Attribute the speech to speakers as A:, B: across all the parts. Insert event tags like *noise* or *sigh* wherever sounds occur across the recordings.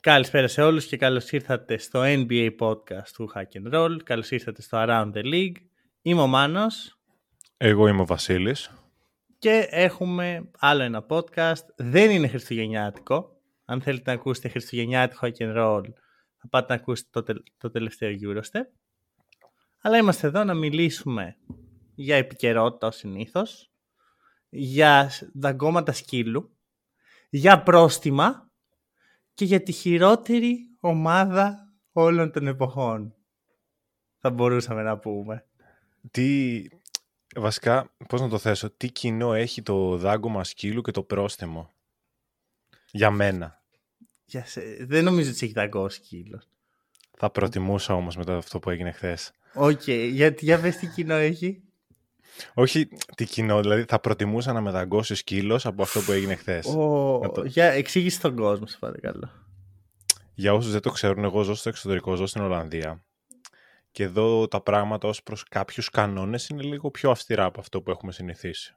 A: Καλησπέρα σε όλους και καλώς ήρθατε στο NBA podcast του Hack and Roll. Καλώς ήρθατε στο Around the League. Είμαι ο Μάνος
B: Εγώ είμαι ο Βασίλης.
A: και έχουμε άλλο ένα podcast. Δεν είναι χριστουγεννιάτικο. Αν θέλετε να ακούσετε χριστουγεννιάτικο Hack and Roll θα πάτε να ακούσετε το, τε- το τελευταίο Eurostep. Αλλά είμαστε εδώ να μιλήσουμε για επικαιρότητα ως συνήθως, για σ- δαγκώματα σκύλου, για πρόστιμα και για τη χειρότερη ομάδα όλων των εποχών. Θα μπορούσαμε να πούμε.
B: Τι, βασικά, πώς να το θέσω, τι κοινό έχει το δάγκωμα σκύλου και το πρόστιμο; Για μένα.
A: Για σε... Δεν νομίζω ότι σε έχει δαγκώσει σκύλος.
B: Θα προτιμούσα όμως μετά αυτό που έγινε χθες.
A: Οκ, γιατί για πες τι κοινό έχει.
B: Όχι τι κοινό, δηλαδή θα προτιμούσα να με δαγκώσει σκύλος από αυτό που έγινε χθες.
A: Ο...
B: Να το-
A: Για εξήγηση στον κόσμο, σε παρακαλώ.
B: Για όσους δεν το ξέρουν, εγώ ζω στο εξωτερικό, ζω στην Ολλανδία. Και εδώ τα πράγματα ως προς κάποιους κανόνες είναι λίγο πιο αυστηρά από αυτό που έχουμε συνηθίσει.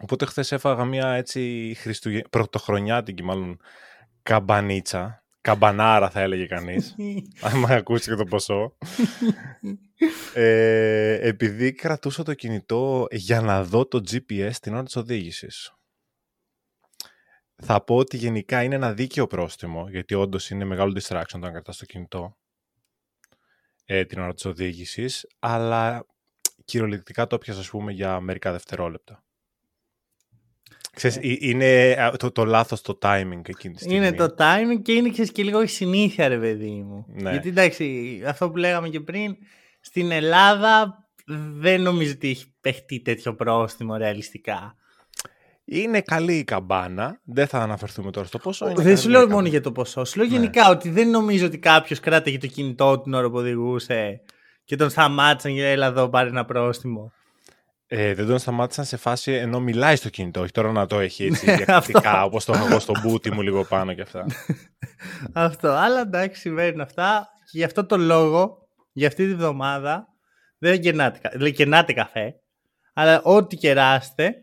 B: Οπότε χθες έφαγα μια έτσι χριστουγε... πρωτοχρονιάτικη μάλλον καμπανίτσα. Καμπανάρα θα έλεγε κανείς. *laughs* άμα ακούσει και το ποσό. ε, επειδή κρατούσα το κινητό για να δω το GPS την ώρα της οδήγησης. Θα πω ότι γενικά είναι ένα δίκαιο πρόστιμο, γιατί όντως είναι μεγάλο distraction όταν κρατάς το κινητό ε, την ώρα της οδήγησης, αλλά κυριολεκτικά το έπιασα, ας πούμε, για μερικά δευτερόλεπτα. Ξέρεις, ε, είναι α, το, το λάθος το timing εκείνη τη στιγμή.
A: Είναι το timing και είναι ξέρεις, και λίγο η συνήθεια, ρε παιδί μου.
B: Ναι.
A: Γιατί εντάξει, αυτό που λέγαμε και πριν, στην Ελλάδα δεν νομίζω ότι έχει παιχτεί τέτοιο πρόστιμο ρεαλιστικά.
B: Είναι καλή η καμπάνα. Δεν θα αναφερθούμε τώρα στο πόσο. είναι
A: Δεν
B: καλή
A: σου
B: η
A: λέω
B: καμπάνα.
A: μόνο για το ποσό. Σου λέω
B: Ναι.
A: γενικά ότι δεν νομίζω ότι κάποιος κράταγε το κινητό του την ώρα που οδηγούσε και τον σταμάτησαν και έλα εδώ πάρει ένα πρόστιμο.
B: Ε, δεν τον σταμάτησαν σε φάση ενώ μιλάει στο κινητό. Όχι τώρα να το έχει *laughs* έτσι
A: Ναι,
B: διακριτικά,
A: αυτό.
B: όπως το έχω εγώ στο μπούτι μου λίγο πάνω και αυτά. *laughs*
A: Αυτό. Αλλά εντάξει, συμβαίνουν αυτά. Και γι' αυτό το λόγο, για αυτή τη βδομάδα, δεν κερνάτε, κα- δηλαδή κερνάτε καφέ, αλλά ό,τι κεράσετε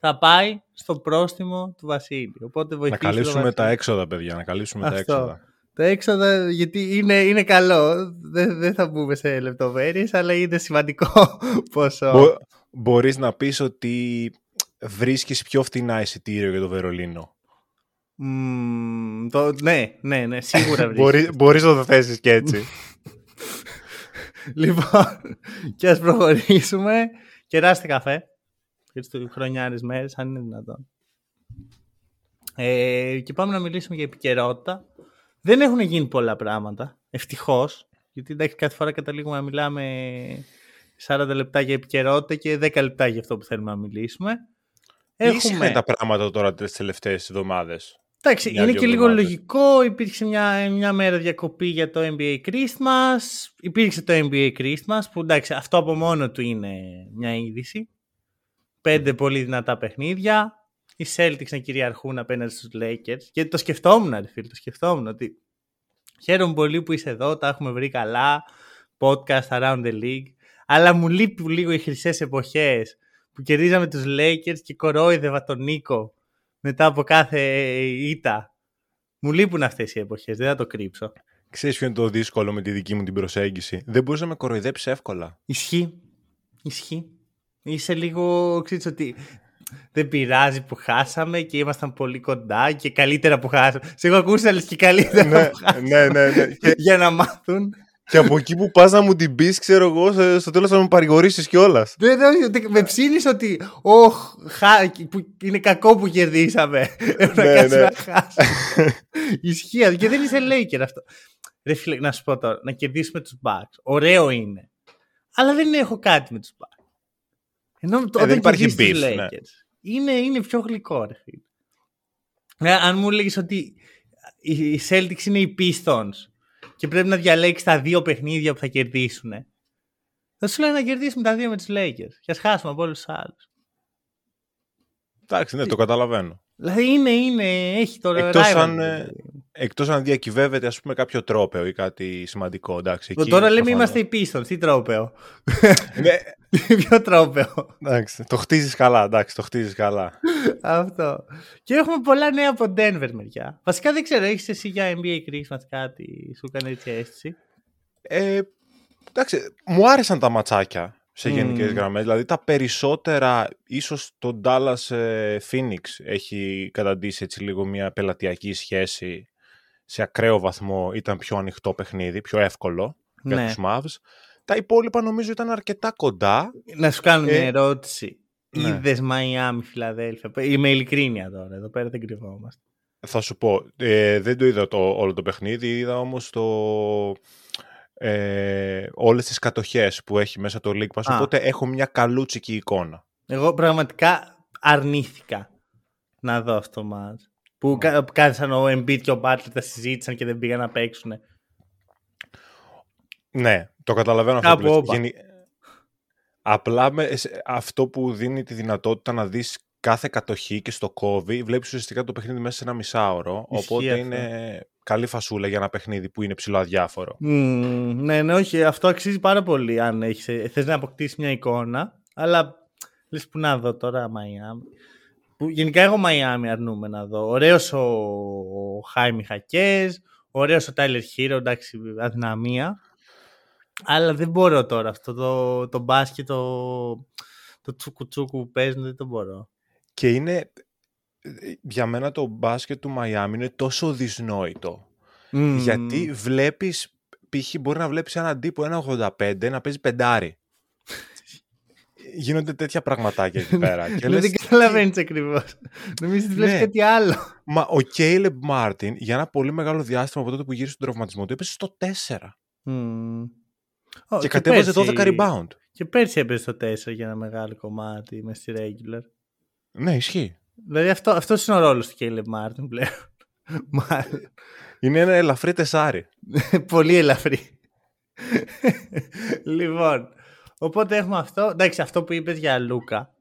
A: θα πάει στο πρόστιμο του Βασίλη. Οπότε
B: να
A: βοηθήστε τον
B: καλύψουμε τα
A: Βασίλη.
B: έξοδα, παιδιά. Να καλύψουμε τα
A: Αυτό.
B: έξοδα.
A: Τα έξοδα, γιατί είναι, είναι καλό. Δεν, δεν θα μπούμε σε λεπτομέρειες, αλλά είναι σημαντικό *laughs* ποσό.
B: Μπο, μπορείς να πεις ότι βρίσκεις πιο φτηνά εισιτήριο για το Βερολίνο;
A: Μμμ, το, ναι, ναι, ναι, σίγουρα *laughs* βρίσκεις.
B: Μπορείς, μπορείς να το θέσεις και έτσι. *laughs*
A: Λοιπόν, και ας προχωρήσουμε. Κεράστε καφέ. Χριστου χρονιάρες μέρες, αν είναι δυνατόν. Ε, και πάμε να μιλήσουμε για επικαιρότητα. Δεν έχουν γίνει πολλά πράγματα, ευτυχώς. Γιατί εντάξει, κάθε φορά καταλήγουμε να μιλάμε 40 λεπτά για επικαιρότητα και 10 λεπτά για αυτό που θέλουμε να μιλήσουμε.
B: Ήσυχα τα πράγματα τώρα τις τελευταίες εβδομάδες;
A: Εντάξει,
B: Μια,
A: είναι
B: δύο
A: και λίγο
B: εβδομάδες.
A: λογικό. Υπήρξε μια, μια μέρα διακοπή για το NBA Christmas. Υπήρξε το NBA Christmas που εντάξει, αυτό από μόνο του είναι μια είδηση. Πέντε πολύ δυνατά παιχνίδια. Οι Celtics να κυριαρχούν απέναντι στους Lakers. Και το σκεφτόμουν, ρε φίλε, το σκεφτόμουν ότι χαίρομαι πολύ που είσαι εδώ, τα έχουμε βρει καλά. Podcast around the league. Αλλά μου λείπει λίγο οι χρυσές εποχές που κερδίζαμε τους Lakers και κορόιδευα τον Νίκο μετά από κάθε ήττα. Μου λείπουν αυτές οι εποχές, δεν θα το κρύψω.
B: Ξέρεις ποιο είναι το δύσκολο με τη δική μου την προσέγγιση; Δεν μπορείς να με κοροϊδέψεις εύκολα.
A: Ισχύει. Ισχύει. Είσαι λίγο, ξέρεις ότι δεν πειράζει που χάσαμε και ήμασταν πολύ κοντά και καλύτερα που χάσαμε. Σε έχω ακούσει να λες και καλύτερα
B: ναι,
A: που χάσαμε.
B: ναι, ναι, ναι. Και,
A: Για να μάθουν.
B: και από εκεί που πας να μου την πεις, ξέρω εγώ, σε- στο τέλος θα με παρηγορήσεις κιόλας.
A: Δεν δεν- δεν- με ψήνεις ότι «Ωχ, χα- που είναι κακό που κερδίσαμε. Έπρεπε να
B: Ναι,
A: κάτσουμε
B: ναι.
A: να χάσουμε». Ισχύει και δεν είσαι Laker αυτό. Ρε φίλε, να σου πω τώρα, να κερδίσουμε τους Bucks. Ωραίο είναι. Αλλά δεν έχω κάτι με τους Bucks. Ενώ το,
B: δεν
A: όταν
B: υπάρχει
A: κερδίσεις τους
B: beef, ναι.
A: Lakers, είναι, είναι πιο γλυκό, ρε φίλε. Ε, αν μου έλεγες ότι οι Celtics είναι οι Pistons και πρέπει να διαλέξεις τα δύο παιχνίδια που θα κερδίσουν. Θα σου λέει να κερδίσουμε τα δύο με του Lakers και ας χάσουμε από όλους τους άλλους.
B: Εντάξει, ναι, το καταλαβαίνω.
A: Δηλαδή είναι, είναι, έχει το
B: εκτός αν, ε, εκτός αν διακυβεύεται ας πούμε κάποιο τρόπεο ή κάτι σημαντικό. Εντάξει, εκεί,
A: τώρα λέμε είμαστε οι Pistons, τι τρόπεο; ναι. *laughs* Ποιο τρόπεο;
B: Εντάξει, το χτίζεις καλά, εντάξει, το χτίζεις καλά.
A: Αυτό. Και έχουμε πολλά νέα από Denver μεριά. Βασικά δεν ξέρω, έχεις εσύ για NBA Christmas κάτι, σου έκανε έτσι αίσθηση;
B: Ε, εντάξει, μου άρεσαν τα ματσάκια σε γενικές mm. γραμμές. Δηλαδή τα περισσότερα, ίσως το Dallas ε, Phoenix έχει καταντήσει έτσι λίγο μια πελατειακή σχέση σε ακραίο βαθμό. Ήταν πιο ανοιχτό παιχνίδι, πιο εύκολο για ναι. τους Mavs. Τα υπόλοιπα νομίζω ήταν αρκετά κοντά.
A: Να σου κάνω μια ε, ερώτηση. Ναι. Είδες Μαϊάμι, Φιλαδέλφια; Είμαι ειλικρίνεια τώρα, εδώ πέρα δεν κρυβόμαστε.
B: Θα σου πω, ε, δεν το είδα το, όλο το παιχνίδι, είδα όμως το, ε, όλες τις κατοχές που έχει μέσα το League Pass, οπότε έχω μια καλούτσικη εικόνα.
A: Εγώ πραγματικά αρνήθηκα να δω αυτό το μάτς. Που mm. κάθισαν ο Embiid και ο Butler τα συζήτησαν και δεν πήγαν να παίξουν.
B: Ναι, το καταλαβαίνω αυτό που λες. Απλά με, αυτό που δίνει τη δυνατότητα να δεις κάθε κατοχή και στο κόβει, βλέπεις ουσιαστικά το παιχνίδι μέσα σε ένα μισάωρο, οπότε είναι καλή φασούλα για ένα παιχνίδι που είναι ψηλό αδιάφορο.
A: Mm, ναι, ναι, όχι, αυτό αξίζει πάρα πολύ αν έχεις, ε, θες να αποκτήσεις μια εικόνα, αλλά λες που να δω τώρα Μαϊάμι. Που, γενικά εγώ Μαϊάμι αρνούμε να δω. Ωραίος ο, ο Χάιμι Χακές, ωραίος ο Τάιλερ Χίρο, εντάξει, αδυναμία. Αλλά δεν μπορώ τώρα αυτό το, το μπάσκετ, το, το τσουκουτσούκου που παίζουν, δεν το μπορώ.
B: Και είναι, για μένα το μπάσκετ του Μαϊάμι είναι τόσο δυσνόητο. Γιατί βλέπεις, π.χ. μπορεί να βλέπεις έναν τύπο 1,85 να παίζει πεντάρι. Γίνονται τέτοια πραγματάκια εκεί πέρα.
A: και λες, δεν καταλαβαίνεις ακριβώς. Νομίζω ότι βλέπει ναι. κάτι άλλο.
B: Μα ο Κέιλεμπ Μάρτιν για ένα πολύ μεγάλο διάστημα από τότε που γύρισε τον τραυματισμό του έπεσε στο 4. Mm. Και, και κατέβαζε 12 rebound.
A: Και πέρσι έπεσε στο 4 για ένα μεγάλο κομμάτι με στη regular.
B: Ναι, ισχύει.
A: Δηλαδή αυτό, αυτός είναι ο ρόλος του Caleb Μάρτιν πλέον. *laughs*
B: είναι ένα ελαφρύ τεσάρι. *laughs*
A: Πολύ ελαφρύ. λοιπόν, οπότε έχουμε αυτό. Εντάξει, αυτό που είπες για Λούκα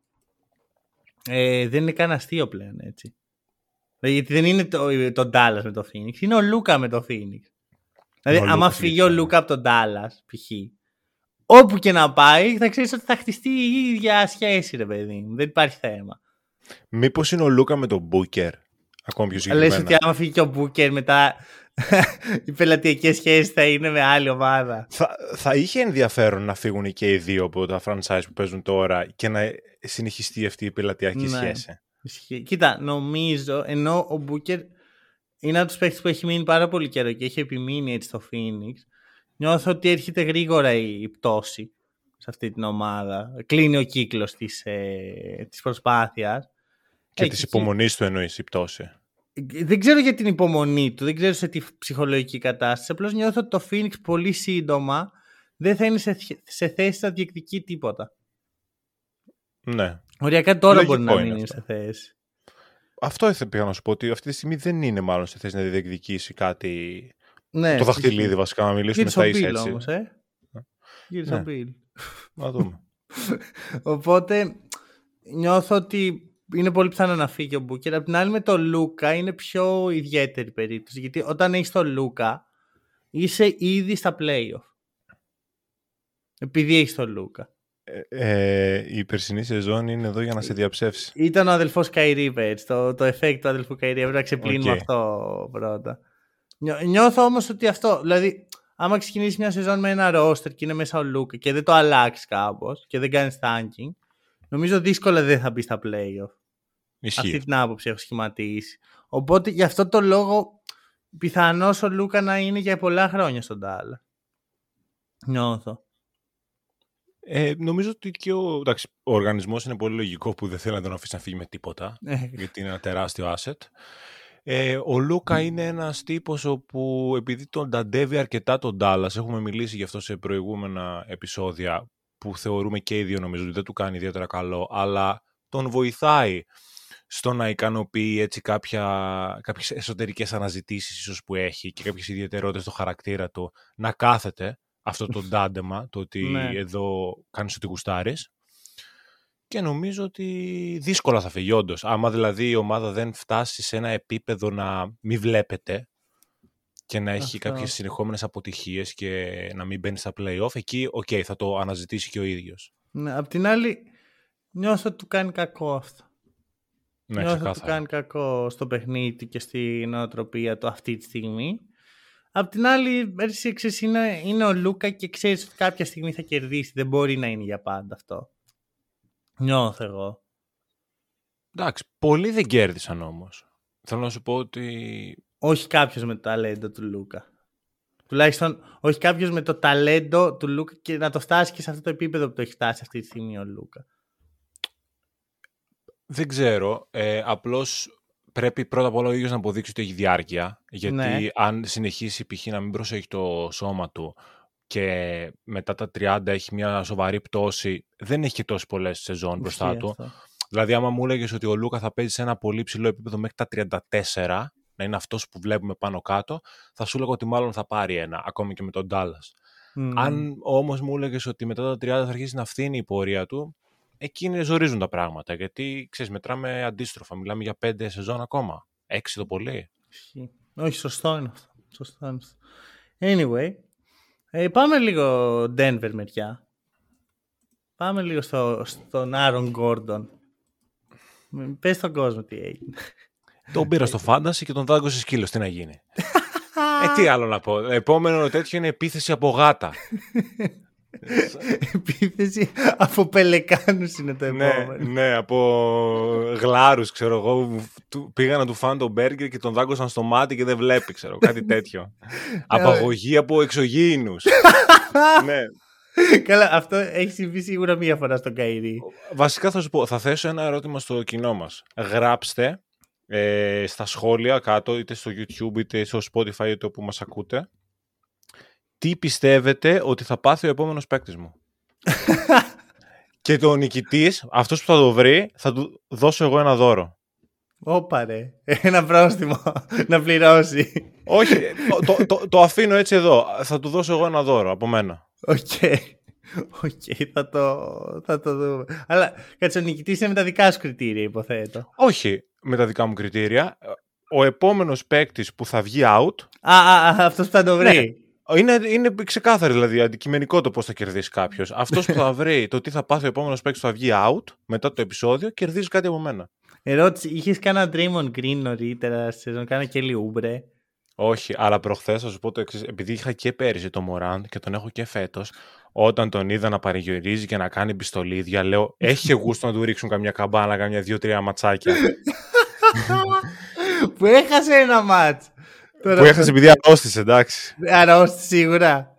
A: ε, δεν είναι καν αστείο πλέον, έτσι. Δηλαδή, γιατί δεν είναι το, το Dallas με το Phoenix, είναι ο Λούκα με το Phoenix. Δηλαδή, άμα φύγει ο Λούκα από τον Dallas, π.χ., όπου και να πάει, θα ξέρεις ότι θα χτιστεί η ίδια σχέση, ρε παιδί μου. Δεν υπάρχει θέμα.
B: Μήπως είναι ο Λούκα με τον Μπούκερ. Ακόμη πιο συγκεκριμένα.
A: Λες ότι άμα φύγει και ο Μπούκερ μετά *laughs* οι πελατειακές σχέσεις θα είναι με άλλη ομάδα.
B: Θα, θα είχε ενδιαφέρον να φύγουν και οι δύο από τα franchise που παίζουν τώρα και να συνεχιστεί αυτή η πελατειακή ναι. σχέση.
A: Κοίτα, νομίζω ενώ ο Μπούκερ είναι από τους παίχτε που έχει μείνει πάρα πολύ καιρό και έχει επιμείνει έτσι στο Phoenix. Νιώθω ότι έρχεται γρήγορα η πτώση σε αυτή την ομάδα. Κλείνει ο κύκλος της, ε, της προσπάθειας.
B: Και της υπομονής του εννοείς η πτώση.
A: Δεν ξέρω για την υπομονή του, δεν ξέρω σε τι ψυχολογική κατάσταση. Απλώς νιώθω ότι το Phoenix πολύ σύντομα δεν θα είναι σε, σε θέση να διεκδικεί τίποτα.
B: Ναι.
A: Οριακά τώρα μπορεί να μην είναι σε θέση.
B: Αυτό ήθελα να σου πω ότι αυτή τη στιγμή δεν είναι μάλλον σε θέση να διεκδικήσει κάτι. Ναι, το δαχτυλίδι βασικά, να μιλήσουμε στα ίσα έτσι. Όμως, ε;
A: Γύρισε ναι. ο
B: Να δούμε. *laughs*
A: Οπότε νιώθω ότι είναι πολύ πιθανό να φύγει ο Μπούκερ. Απ' την άλλη με το Λούκα είναι πιο ιδιαίτερη περίπτωση. Γιατί όταν έχεις το Λούκα είσαι ήδη στα playoff. Επειδή έχεις το Λούκα.
B: Ε, ε, η περσινή σεζόν είναι εδώ για να σε διαψεύσει.
A: Ήταν ο αδελφός Καϊρή, το, το effect του αδελφού Καϊρή. Πρέπει να ξεπλύνουμε αυτό πρώτα. νιώθω όμως ότι αυτό, δηλαδή, άμα ξεκινήσεις μια σεζόν με ένα ρόστερ και είναι μέσα ο Λούκα και δεν το αλλάξεις κάπως και δεν κάνεις tanking, νομίζω δύσκολα δεν θα μπει στα playoff.
B: Ισχύει.
A: Αυτή την άποψη έχω σχηματίσει. Οπότε γι' αυτό το λόγο πιθανώς ο Λούκα να είναι για πολλά χρόνια στον Τάλα. Νιώθω.
B: Ε, νομίζω ότι και ο, εντάξει, ο οργανισμός είναι πολύ λογικό που δεν θέλει να τον αφήσει να φύγει με τίποτα, ε. γιατί είναι ένα τεράστιο asset. Ε, ο Λούκα είναι ένας τύπος όπου επειδή τον ταντεύει αρκετά τον Dallas, έχουμε μιλήσει γι' αυτό σε προηγούμενα επεισόδια που θεωρούμε και οι δύο νομίζω ότι δεν του κάνει ιδιαίτερα καλό, αλλά τον βοηθάει στο να ικανοποιεί έτσι κάποια, κάποιες εσωτερικές αναζητήσεις ίσως που έχει και κάποιες ιδιαιτερότητες στο χαρακτήρα του να κάθεται αυτό το ντάντεμα, το ότι
A: Ναι.
B: εδώ κάνεις ό,τι γουστάρεις. Και νομίζω ότι δύσκολα θα φύγει όντως. Άμα δηλαδή η ομάδα δεν φτάσει σε ένα επίπεδο να μην βλέπεται και να έχει
A: Αυτό.
B: κάποιες συνεχόμενες αποτυχίες και να μην μπαίνει στα play-off, εκεί, οκ, θα το αναζητήσει και ο ίδιος.
A: Ναι, απ' την άλλη, νιώθω ότι του κάνει κακό αυτό.
B: Ναι,
A: νιώθω ότι του
B: ξεκάθαρα.
A: κάνει κακό στο παιχνίδι του και στη νοοτροπία του αυτή τη στιγμή. Απ' την άλλη, εσύ ξέρεις, είναι, είναι ο Λούκα και ξέρεις ότι κάποια στιγμή θα κερδίσει. Δεν μπορεί να είναι για πάντα αυτό. Νιώθω εγώ.
B: Εντάξει, πολλοί δεν κέρδισαν όμως. Θέλω να σου πω ότι
A: Όχι κάποιος με το ταλέντο του Λούκα. Τουλάχιστον όχι κάποιος με το ταλέντο του Λούκα και να το φτάσει και σε αυτό το επίπεδο που το έχει φτάσει αυτή τη στιγμή ο Λούκα.
B: Δεν ξέρω. Ε, απλώς πρέπει πρώτα απ' όλα ο ίδιος να αποδείξει ότι έχει διάρκεια. Γιατί
A: Ναι.
B: αν συνεχίσει π.χ. να μην προσέχει το σώμα του και μετά τα 30 έχει μια σοβαρή πτώση, δεν έχει και τόσες πολλές σεζόν μπροστά
A: Ισχύει
B: του.
A: αυτό.
B: Δηλαδή, άμα μου έλεγες ότι ο Λούκα θα παίζει σε ένα πολύ ψηλό επίπεδο μέχρι τα 34, να είναι αυτός που βλέπουμε πάνω κάτω, θα σου έλεγα ότι μάλλον θα πάρει ένα, ακόμη και με τον Dallas.
A: Μμμ.
B: Αν όμως μου έλεγες ότι μετά τα 30 θα αρχίσει να φθίνει η πορεία του, εκεί ζορίζουν τα πράγματα. Γιατί ξέρεις, μετράμε αντίστροφα. Μιλάμε για 5 σεζόν ακόμα. 6 το πολύ.
A: Ισχύει. Όχι, σωστό είναι αυτό. Σωστό είναι αυτό. Anyway, ε, πάμε λίγο Denver μεριά. Πάμε λίγο στο, στον Άρον Γκόρντον. Πες στον κόσμο τι έγινε.
B: τον πήρα στο *laughs* φάνταση και τον δάγκωσε σκύλος. Τι να γίνει. *laughs* ε, τι άλλο να πω. Επόμενο τέτοιο είναι επίθεση από γάτα. *laughs*
A: Επίθεση από πελεκάνους είναι το
B: ναι,
A: επόμενο.
B: ναι, από γλάρους, ξέρω εγώ. του- Πήγα να του φάνε τον μπέργκερ και τον δάγκωσαν στο μάτι και δεν βλέπει, ξέρω *laughs* κάτι τέτοιο. Απαγωγή από εξωγήινους. *laughs* ναι.
A: Καλά, αυτό έχει συμβεί σίγουρα μία φορά στον Καϊρή.
B: Βασικά θα σου πω, θα θέσω ένα ερώτημα στο κοινό μας. Γράψτε ε, στα σχόλια κάτω, είτε στο YouTube, είτε στο Spotify, είτε όπου μας ακούτε, τι πιστεύετε ότι θα πάθει ο επόμενος παίκτης μου. *laughs* και το νικητής, αυτός που θα το βρει, θα του δώσω εγώ ένα δώρο.
A: Όπα ρε, ένα πρόστιμο να πληρώσει.
B: Όχι, το, το, το, το αφήνω έτσι εδώ. Θα του δώσω εγώ ένα δώρο από μένα.
A: Οκ. Οκ, θα, το, θα το δούμε. Αλλά κάτσε, ο νικητής είναι με τα δικά σου κριτήρια, υποθέτω.
B: Όχι με τα δικά μου κριτήρια. Ο επόμενος παίκτης που θα βγει out
A: Α, α, α αυτός που θα το βρει.
B: Είναι, είναι ξεκάθαρο δηλαδή αντικειμενικό το πώς θα κερδίσει κάποιος. Αυτός που θα βρει το τι θα πάθει ο επόμενος παίκτης που θα βγει out μετά το επεισόδιο, κερδίζει κάτι από μένα.
A: Ερώτηση, είχες κάνα Draymond Green νωρίτερα στη σεζόν, κάνα Kelly Oubre.
B: Όχι, αλλά προχθές θα σου πω το εξής. Επειδή είχα και πέρυσι το Μοράντ και τον έχω και φέτος, όταν τον είδα να παρηγορίζει και να κάνει πιστολίδια, λέω: Έχει γούστο να του ρίξουν καμιά καμπάνα, καμιά δύο-τρία ματσάκια. *laughs*
A: που έχασε ένα μάτς.
B: που έχασε επειδή αρρώστησε, εντάξει.
A: Αρρώστη σίγουρα.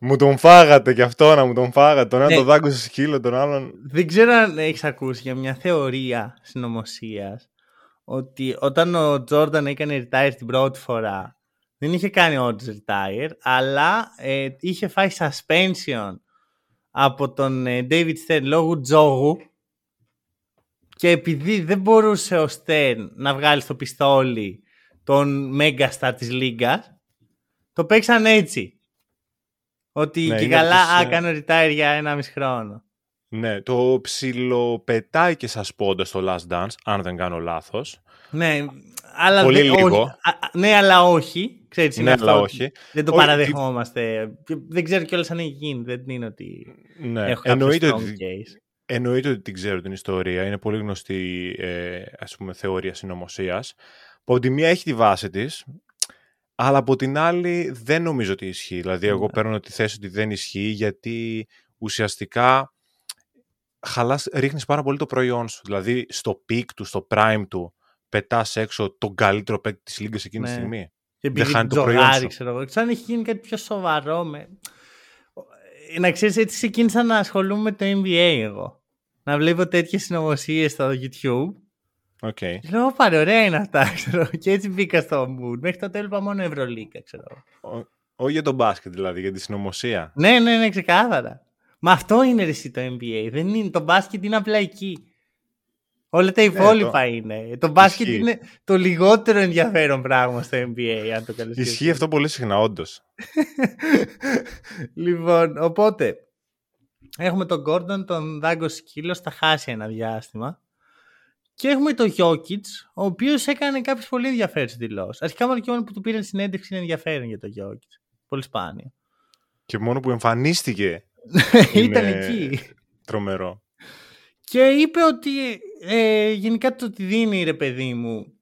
B: Μου τον φάγατε κι αυτό να μου τον φάγατε. Τον ένα
A: Ναι.
B: τον δάγκωσε σκύλο, τον άλλον.
A: Δεν ξέρω αν έχεις ακούσει για μια θεωρία συνωμοσίας ότι όταν ο Τζόρνταν έκανε retire την πρώτη φορά δεν είχε κάνει όντως retire αλλά ε, είχε φάει suspension από τον ε, David Stern λόγω τζόγου και επειδή δεν μπορούσε ο Stern να βγάλει στο πιστόλι τον Megastar της Λίγκας το παίξαν έτσι ότι
B: Ναι,
A: και
B: είναι
A: καλά
B: από τις,
A: α,
B: ε,
A: κάνω retire για ένα μισή χρόνο.
B: Ναι, το ψιλοπετάει και σας πόντα στο Last Dance, αν δεν κάνω λάθος.
A: Ναι, αλλά
B: Πολύ
A: δεν-
B: λίγο.
A: όχι, α, α, ναι, αλλά όχι. Ξέρεις, είναι
B: Ναι,
A: αυτό.
B: αλλά όχι.
A: Δεν το
B: Όχι,
A: παραδεχόμαστε. Και Δεν ξέρω κιόλας αν έχει γίνει. Δεν είναι ότι
B: Ναι,
A: έχω κάποιο
B: εννοείται
A: strong
B: ότι,
A: case.
B: εννοείται ότι την ξέρω την ιστορία. Είναι πολύ γνωστή ε, ας πούμε, θεωρία συνωμοσίας. Που από τη μία έχει τη βάση της, αλλά από την άλλη δεν νομίζω ότι ισχύει. Δηλαδή, εγώ
A: Ναι.
B: παίρνω τη θέση ότι δεν ισχύει γιατί ουσιαστικά χαλάς, ρίχνεις πάρα πολύ το προϊόν σου. Δηλαδή, στο peak του, στο prime του, πετάς έξω τον καλύτερο παίκτη της Λίγκας εκείνη τη
A: Ναι.
B: στιγμή.
A: Και επειδή
B: χάνει το προϊόν
A: τζογάρει,
B: σου.
A: ξέρω εγώ. Ξέρω αν έχει γίνει κάτι πιο σοβαρό. Με... Ε, Να ξέρεις, έτσι ξεκίνησα να ασχολούμαι με το NBA εγώ. Να βλέπω τέτοιες συνωμοσίες στο YouTube.
B: OK.
A: Και λέω, πάρε, ωραία είναι αυτά, *laughs* ξέρω. Και έτσι μπήκα στο mood. Μέχρι τότε έβλεπα μόνο Ευρωλίγκα, ξέρω.
B: Ο- Όχι για τον μπάσκετ δηλαδή, για τη συνωμοσία.
A: Ναι, ναι, ναι, ξεκάθαρα. Μα αυτό είναι ρε εσύ το NBA. Δεν είναι, το μπάσκετ είναι απλά εκεί. Όλα τα υπόλοιπα ναι, το... είναι. Το μπάσκετ Ισχύει. είναι το λιγότερο ενδιαφέρον πράγμα στο NBA, αν το
B: Ισχύει αυτό πολύ συχνά, όντως. *laughs*
A: λοιπόν, οπότε έχουμε τον Gordon, τον Δάγκο Σκύλο, θα χάσει ένα διάστημα. Και έχουμε τον Jokic, ο οποίος έκανε κάποιες πολύ ενδιαφέρουσες δηλώσεις. Αρχικά μόνο και μόνο που του πήραν συνέντευξη είναι ενδιαφέρον για τον Jokic. Πολύ σπάνιο.
B: Και μόνο που εμφανίστηκε. *laughs*
A: Ήταν εκεί.
B: Τρομερό.
A: Και είπε ότι ε, γενικά το ότι δίνει ρε παιδί μου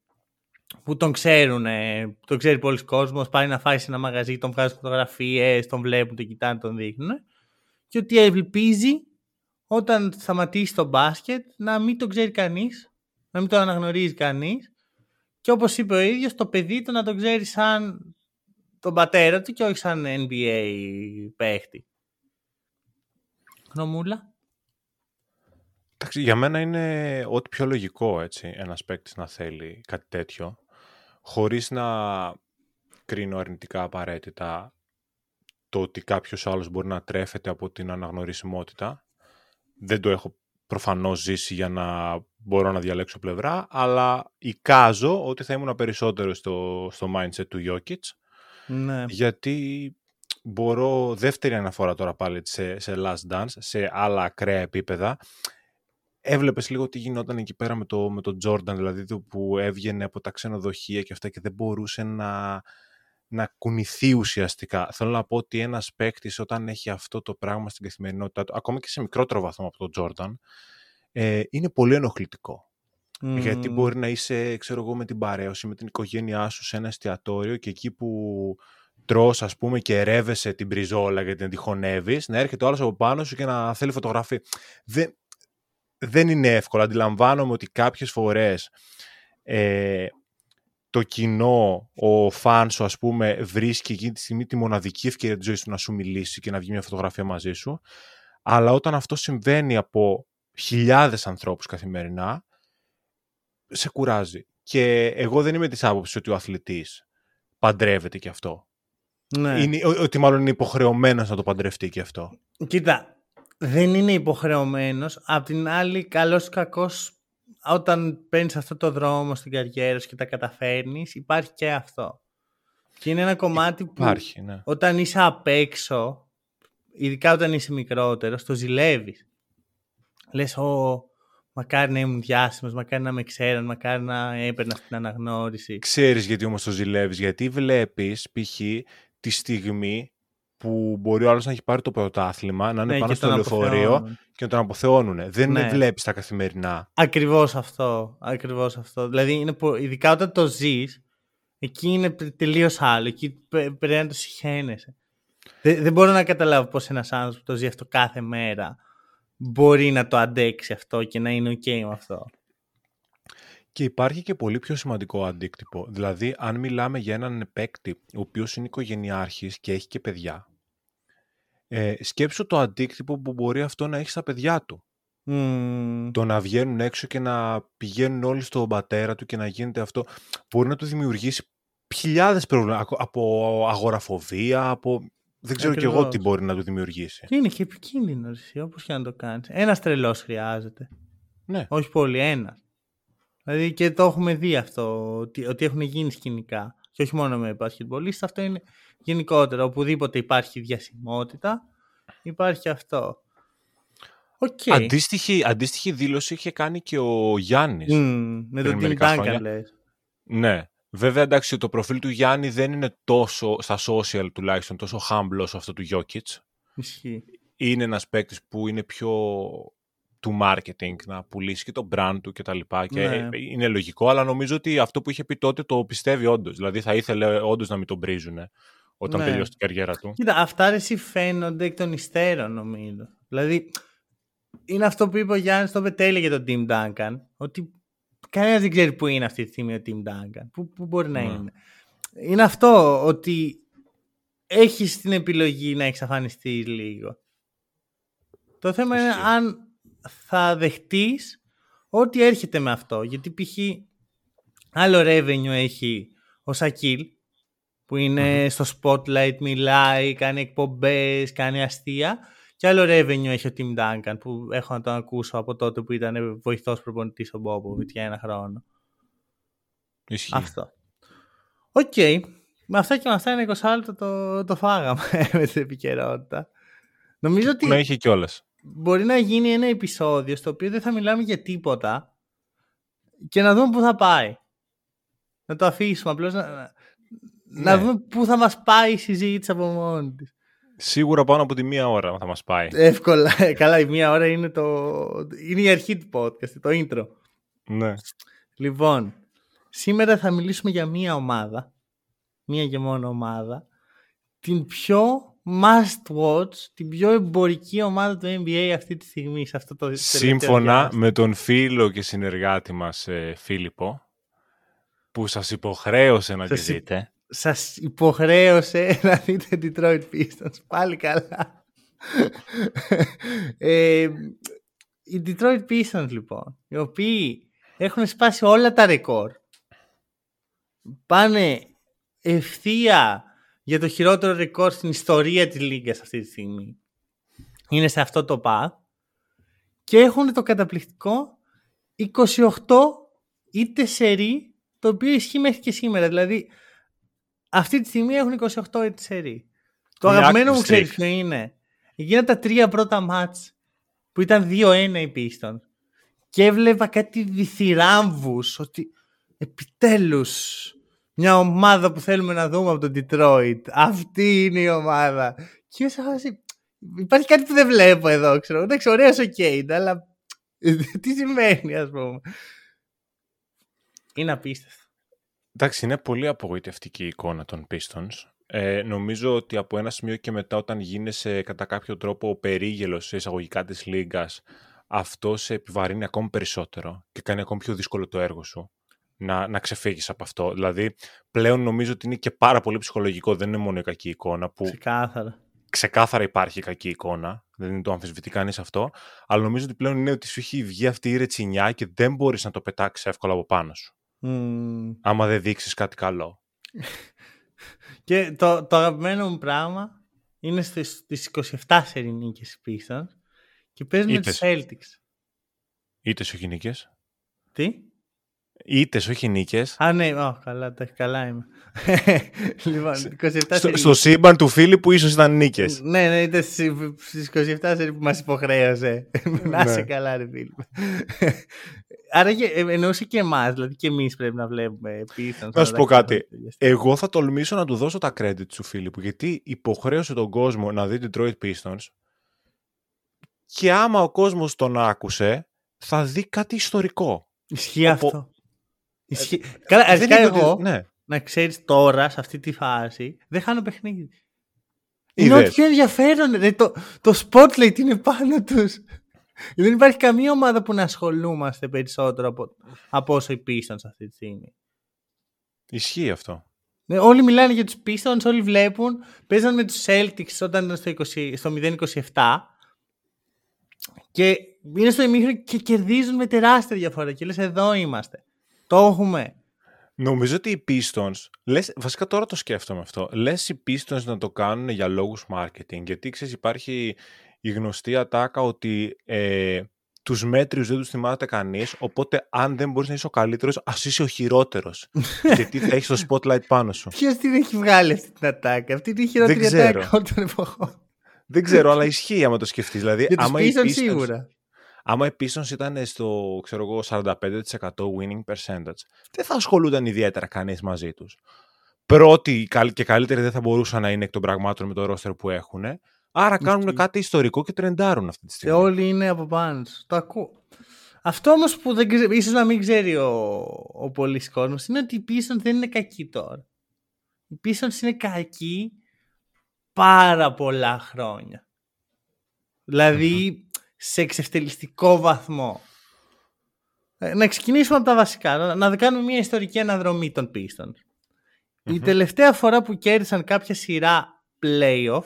A: που τον ξέρουν, τον ξέρει πολλοί κόσμος, πάει να φάει σε ένα μαγαζί, τον βγάζει φωτογραφίες, τον βλέπουν, τον κοιτάνε, τον δείχνουν. Και ότι ελπίζει όταν σταματήσει το μπάσκετ να μην τον ξέρει κανείς, να μην τον αναγνωρίζει κανείς. Και όπως είπε ο ίδιος, το παιδί του να τον ξέρει σαν τον πατέρα του και όχι σαν NBA παίχτη. Γνωμούλα.
B: Εντάξει, για μένα είναι ό,τι πιο λογικό έτσι, ένας παίκτης να θέλει κάτι τέτοιο, χωρίς να κρίνω αρνητικά απαραίτητα το ότι κάποιος άλλος μπορεί να τρέφεται από την αναγνωρισιμότητα. Δεν το έχω προφανώς ζήσει για να μπορώ να διαλέξω πλευρά, αλλά εικάζω ότι θα ήμουν περισσότερο στο, στο mindset του Jokic, ναι. γιατί μπορώ δεύτερη αναφορά τώρα πάλι σε, σε Last Dance, σε άλλα ακραία επίπεδα, έβλεπες λίγο τι γινόταν εκεί πέρα με το, με το Jordan, δηλαδή που έβγαινε από τα ξενοδοχεία και αυτά και δεν μπορούσε να, να κουνηθεί ουσιαστικά. Θέλω να πω ότι ένας παίκτης όταν έχει αυτό το πράγμα στην καθημερινότητά του, ακόμα και σε μικρότερο βαθμό από τον Jordan, ε, είναι πολύ ενοχλητικό. Γιατί μπορεί να είσαι, ξέρω εγώ, με την παρέωση, με την οικογένειά σου σε ένα εστιατόριο και εκεί που τρως ας πούμε και ρεύεσαι την πριζόλα γιατί την τυχονεύεις, να έρχεται ο άλλος από πάνω σου και να θέλει φωτογραφία. Δεν, δεν είναι εύκολο. Αντιλαμβάνομαι ότι κάποιες φορές ε, το κοινό, ο φαν σου ας πούμε βρίσκει εκείνη τη στιγμή τη μοναδική ευκαιρία της ζωής του να σου μιλήσει και να βγει μια φωτογραφία μαζί σου. Αλλά όταν αυτό συμβαίνει από χιλιάδες ανθρώπους καθημερινά, σε κουράζει. Και εγώ δεν είμαι της άποψης ότι ο αθλητής παντρεύεται και αυτό. Ναι. Είναι, ότι μάλλον είναι υποχρεωμένος να το παντρευτεί και αυτό.
A: Κοίτα, δεν είναι υποχρεωμένος. Απ' την άλλη, καλός ή κακός, όταν παίρνεις αυτό το δρόμο στην καριέρα σου και τα καταφέρνεις, υπάρχει και αυτό. Και είναι ένα κομμάτι που
B: υπάρχει, ναι.
A: όταν είσαι απ' έξω, ειδικά όταν είσαι μικρότερος, το ζηλεύεις. Λες, ο, μακάρι να ήμουν διάσημος, μακάρι να με ξέραν, μακάρι να έπαιρνα αυτή την αναγνώριση.
B: Ξέρεις γιατί όμως το ζηλεύεις, γιατί βλέπεις π.χ. τη στιγμή που μπορεί ο άλλος να έχει πάρει το πρωτάθλημα, να είναι ναι, πάνω στο λεωφορείο και να τον αποθεώνουν. Δεν ναι. βλέπεις τα καθημερινά.
A: Ακριβώς αυτό. Ακριβώς αυτό. Δηλαδή, είναι, ειδικά όταν το ζεις, εκεί είναι τελείως άλλο. Εκεί πρέπει να το συχαίνεσαι. Δεν, δεν μπορώ να καταλάβω πώς ένας άνθρωπος που το ζει αυτό κάθε μέρα μπορεί να το αντέξει αυτό και να είναι OK με αυτό.
B: Και υπάρχει και πολύ πιο σημαντικό αντίκτυπο. Δηλαδή, αν μιλάμε για έναν παίκτη, ο οποίος είναι οικογενειάρχης και έχει και παιδιά, ε, σκέψου το αντίκτυπο που μπορεί αυτό να έχει στα παιδιά του. Το να βγαίνουν έξω και να πηγαίνουν όλοι στον πατέρα του και να γίνεται αυτό, μπορεί να του δημιουργήσει χιλιάδες προβλήματα, από αγοραφοβία, από... Δεν ξέρω Ακριβώς. και εγώ τι μπορεί να του δημιουργήσει.
A: Είναι και επικίνδυνο, όπως και να το κάνεις. Ένας τρελός χρειάζεται. Ναι. Όχι πολύ, ένας. Δηλαδή και το έχουμε δει αυτό, ότι, ότι έχουν γίνει σκηνικά. Και όχι μόνο με μπασκετμπολίστα, αυτό είναι γενικότερα. Οπουδήποτε υπάρχει διασημότητα, υπάρχει αυτό.
B: Okay. Αντίστοιχη, αντίστοιχη δήλωση είχε κάνει και ο Γιάννης.
A: Mm, με τον Tim Duncan λες.
B: Ναι. Βέβαια, εντάξει, το προφίλ του Γιάννη δεν είναι τόσο, στα social τουλάχιστον, τόσο humble όσο αυτό του Jokic.
A: Ισχύει.
B: Είναι ένας παίκτης που είναι πιο του marketing, να πουλήσει και το brand του κτλ. Και, και ναι. είναι λογικό, αλλά νομίζω ότι αυτό που είχε πει τότε το πιστεύει όντως. Δηλαδή θα ήθελε όντως να μην τον πρίζουν όταν ναι. τελειώσει την καριέρα του.
A: Κοίτα, αυτά αρέσει φαίνονται εκ των υστέρων νομίζω. Δηλαδή, είναι αυτό που είπε ο Γιάννης το Πετέλη για τον Tim Duncan, ότι κανένας δεν ξέρει πού είναι αυτή τη στιγμή ο Tim Duncan. Πού, πού μπορεί να ναι. είναι. Είναι αυτό ότι έχεις την επιλογή να εξαφανιστείς λίγο. Το θέμα είναι αν θα δεχτείς ό,τι έρχεται με αυτό. Γιατί π.χ. άλλο revenue έχει ο Σακίλ που ειναι στο spotlight, μιλάει, κάνει εκπομπές, κάνει αστεία και Και άλλο revenue έχει ο Tim Duncan που έχω να τον ακούσω από τότε που ήταν βοηθός προπονητής ο Μπόμποβιτς για ένα χρόνο.
B: Ισχύει.
A: Αυτό. OK. Okay. Με αυτά και με αυτά ένα 20λεπτο το, το φάγαμε *laughs* με την επικαιρότητα. Νομίζω ότι
B: Να έχει κιόλας.
A: Μπορεί να γίνει ένα επεισόδιο στο οποίο δεν θα μιλάμε για τίποτα και να δούμε πού θα πάει. Να το αφήσουμε απλώς να, να, να
B: Ναι.
A: δούμε πού θα μας πάει η συζήτηση από μόνη της.
B: Σίγουρα πάνω από τη μία ώρα θα μας πάει.
A: Εύκολα. Καλά, η μία ώρα είναι, το... είναι η αρχή του podcast, το intro.
B: ναι.
A: Λοιπόν, σήμερα θα μιλήσουμε για μία ομάδα. Μία και μόνο ομάδα. Την πιο must watch, την πιο εμπορική ομάδα του NBA αυτή τη στιγμή, σε αυτό το τελευταίο
B: Σύμφωνα
A: διάστημα.
B: με τον φίλο και συνεργάτη μας ε, Φίλιππο, που σας υποχρέωσε να τη
A: Σας υ-
B: δείτε.
A: Σας υποχρέωσε *laughs* να δείτε Detroit Pistons. Πάλι καλά. ε, οι Detroit Pistons λοιπόν, οι οποίοι έχουν σπάσει όλα τα ρεκόρ, πάνε ευθεία για το χειρότερο ρεκόρ στην ιστορία της Λίγκας αυτή τη στιγμή. Είναι σε αυτό το path και έχουν το καταπληκτικό 28 είτε σερί το οποίο ισχύει μέχρι και σήμερα. Δηλαδή αυτή τη στιγμή έχουν 28 είτε σερί. Το
B: Μια
A: αγαπημένο μου
B: active
A: ξέρεις
B: streak.
A: ποιο είναι. Εκείνα τα τρία πρώτα μάτς που ήταν 2-1 οι Pistons και έβλεπα κάτι διθυράμβους ότι επιτέλους μια ομάδα που θέλουμε να δούμε από τον Detroit. Αυτή είναι η ομάδα. Και είμαι σε φάση, υπάρχει κάτι που δεν βλέπω εδώ, ξέρω. Εντάξει, ωραίος ο Κέιντ, αλλά *laughs* τι σημαίνει, ας πούμε. Είναι απίστευτο.
B: Εντάξει, είναι πολύ απογοητευτική η εικόνα των Pistons. Ε, νομίζω ότι από ένα σημείο και μετά όταν γίνεσαι κατά κάποιο τρόπο ο περίγελος σε εισαγωγικά της λίγκας αυτό σε επιβαρύνει ακόμη περισσότερο και κάνει ακόμη πιο δύσκολο το έργο σου να, να ξεφύγεις από αυτό. Δηλαδή πλέον νομίζω ότι είναι και πάρα πολύ ψυχολογικό, δεν είναι μόνο η κακή εικόνα που
A: Ξεκάθαρα.
B: ξεκάθαρα υπάρχει κακή εικόνα, δεν το αμφισβητεί κανείς αυτό, αλλά νομίζω ότι πλέον είναι ότι σου έχει βγει αυτή η ρετσινιά και δεν μπορείς να το πετάξεις εύκολα από πάνω σου,
A: Μμμ.
B: άμα δεν δείξεις κάτι καλό. *laughs*
A: Και το, το αγαπημένο μου πράγμα είναι στις, στις 27 σερί νίκες οι Pistons και παίζουν με τους
B: Είπες.
A: Celtics.
B: Είτε όχι νίκες,
A: Τι;
B: Είτε όχι νίκες,
A: Α, ναι, oh, καλά, τα- καλά είμαι. *laughs* λοιπόν, 27
B: στο,
A: σερί.
B: στο σύμπαν του φίλου που ίσως ήταν νίκες.
A: Ναι, ναι, ήταν στις στις 27 σερί που μας υποχρέωσε. να είσαι
B: Ναι.
A: καλά, ρε φίλε. Άρα και- ε, εννοούσε και εμάς, δηλαδή και εμείς πρέπει να βλέπουμε Pistons.
B: Να σου πω κάτι.
A: Ε,
B: Εγώ θα τολμήσω να του δώσω τα credit σου Φίλιππου, γιατί υποχρέωσε τον κόσμο να δει Detroit Pistons και άμα ο κόσμος τον άκουσε, θα δει κάτι ιστορικό.
A: Ισχύει
B: Οπό-
A: αυτό. Ισχύει. Καλά, αρχικά
B: Δεν είπε
A: εγώ,
B: ότι- Ναι.
A: να ξέρεις τώρα, σε αυτή τη φάση, δεν χάνω παιχνίδι. Είναι
B: Είδες.
A: ό,τι πιο ενδιαφέρον. Ρε, το, το spotlight είναι πάνω τους. Δεν υπάρχει καμία ομάδα που να ασχολούμαστε περισσότερο από, από όσο οι Pistons αυτή τη στιγμή.
B: Ισχύει αυτό.
A: Ναι, όλοι μιλάνε για τους Pistons, όλοι βλέπουν. Παίζαν με τους Celtics όταν ήταν στο, 20, στο 0-27 και είναι στο ημίχρονο και κερδίζουν με τεράστια διαφορά και λες εδώ είμαστε. Το έχουμε.
B: Νομίζω ότι οι Pistons, λες, βασικά τώρα το σκέφτομαι αυτό, λες οι Pistons να το κάνουν για λόγους marketing, γιατί ξέρεις υπάρχει η γνωστή ατάκα ότι ε, τους μέτριους δεν τους θυμάται κανείς, οπότε αν δεν μπορείς να είσαι ο καλύτερος, ας είσαι ο χειρότερος, *laughs* γιατί θα έχεις το spotlight πάνω σου.
A: Ποιος την έχει βγάλει αυτή την ατάκα. Αυτή είναι η χειρότερη
B: Δεν ξέρω.
A: ατάκα όλων των εποχών;
B: δεν ξέρω, αλλά *laughs* ισχύει άμα το σκεφτείς. Δηλαδή,
A: Για τους
B: άμα οι
A: Pistons
B: Pistons-
A: σίγουρα.
B: Άμα οι Pistons ήταν στο, ξέρω εγώ, 45% winning percentage, δεν θα ασχολούνταν ιδιαίτερα κανείς μαζί τους. Πρώτοι οι καλ- και καλύτεροι δεν θα μπορούσαν να είναι εκ των πραγμάτων με το roster που έχουν. Άρα κάνουν
A: Ισχύει.
B: κάτι ιστορικό και τρεντάρουν αυτή τη
A: Και
B: στιγμή.
A: όλοι είναι από πάνω τους. Το ακούω. Αυτό όμως που δεν ξέ... ίσως να μην ξέρει ο, ο πολλής κόσμος είναι ότι οι Pistons δεν είναι κακοί τώρα. Οι Pistons είναι κακοί πάρα πολλά χρόνια. Δηλαδή σε εξευτελιστικό βαθμό. Ε, Να ξεκινήσουμε από τα βασικά. Να, να κάνουμε μια ιστορική αναδρομή των Pistons. Η
B: Μμμ.
A: τελευταία φορά που κέρδισαν κάποια σειρά playoff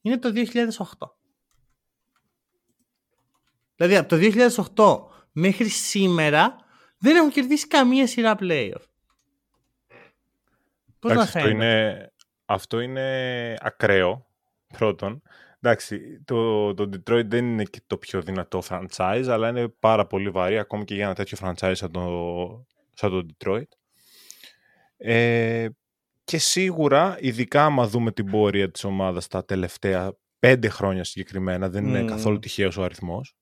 A: είναι το 2008. Δηλαδή από το 2008 μέχρι σήμερα δεν έχουν κερδίσει καμία σειρά playoff. Πώς να
B: Εντάξει, αυτό,
A: φαίνεται;
B: είναι, αυτό είναι ακραίο, πρώτον. Εντάξει, το, το Detroit δεν είναι και το πιο δυνατό franchise, αλλά είναι πάρα πολύ βαρύ, ακόμη και για ένα τέτοιο franchise σαν το, σαν το Detroit. Ε, και σίγουρα, ειδικά άμα δούμε την πορεία της ομάδας τα τελευταία πέντε χρόνια συγκεκριμένα, δεν είναι καθόλου τυχαίος ο αριθμός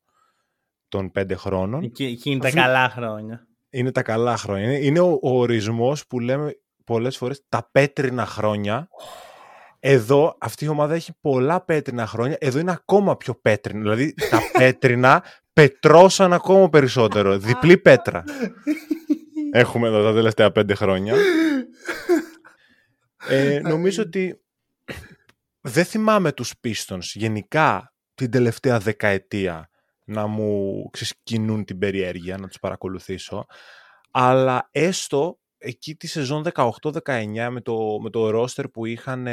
B: των πέντε χρόνων.
A: Εκεί, είναι τα καλά χρόνια.
B: Είναι τα καλά χρόνια. Είναι, ο, ο ορισμός που λέμε πολλές φορές τα πέτρινα χρόνια. Εδώ αυτή η ομάδα έχει πολλά πέτρινα χρόνια. Εδώ είναι ακόμα πιο πέτρινα. Δηλαδή τα *laughs* πέτρινα πετρώσαν ακόμα περισσότερο. Διπλή πέτρα. *laughs* Έχουμε εδώ τα τελευταία πέντε χρόνια. Ε, νομίζω ότι δεν θυμάμαι τους Pistons γενικά την τελευταία δεκαετία να μου ξεσκινούν την περιέργεια, να τους παρακολουθήσω. Αλλά έστω εκεί τη σεζόν 18-19 με το, με το roster που είχαν,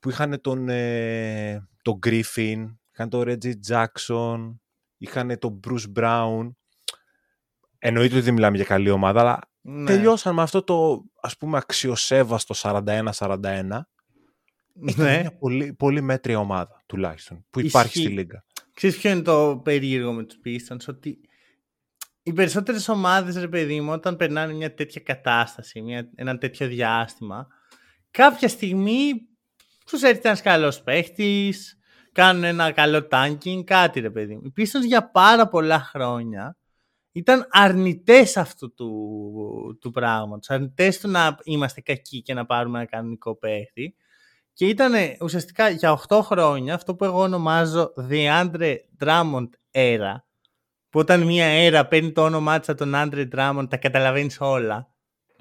B: που είχαν τον, ε, τον Griffin, είχαν τον Reggie Jackson, είχαν τον Bruce Brown. Εννοείται ότι δεν μιλάμε για καλή ομάδα, αλλά ναι. τελειώσαν με αυτό το ας πούμε αξιοσέβαστο 41-41. Ναι. μια πολύ, πολύ μέτρια ομάδα τουλάχιστον που υπάρχει στη Λίγκα.
A: Ξέρεις ποιο είναι το περίεργο με τους Pistons, ότι οι περισσότερες ομάδες, ρε παιδί μου, όταν περνάνε μια τέτοια κατάσταση, μια, ένα τέτοιο διάστημα, κάποια στιγμή τους έρθει ένας καλός παίχτης, κάνουν ένα καλό tanking, κάτι ρε παιδί μου. Οι Pistons για πάρα πολλά χρόνια ήταν αρνητές αυτού του, του πράγματος, αρνητές του να είμαστε κακοί και να πάρουμε ένα κανονικό παίχτη. Και ήταν ουσιαστικά για 8 χρόνια αυτό που εγώ ονομάζω The Andre Drummond Era, που όταν μια έρα παίρνει το όνομά της από τον Andre Drummond, τα καταλαβαίνεις όλα.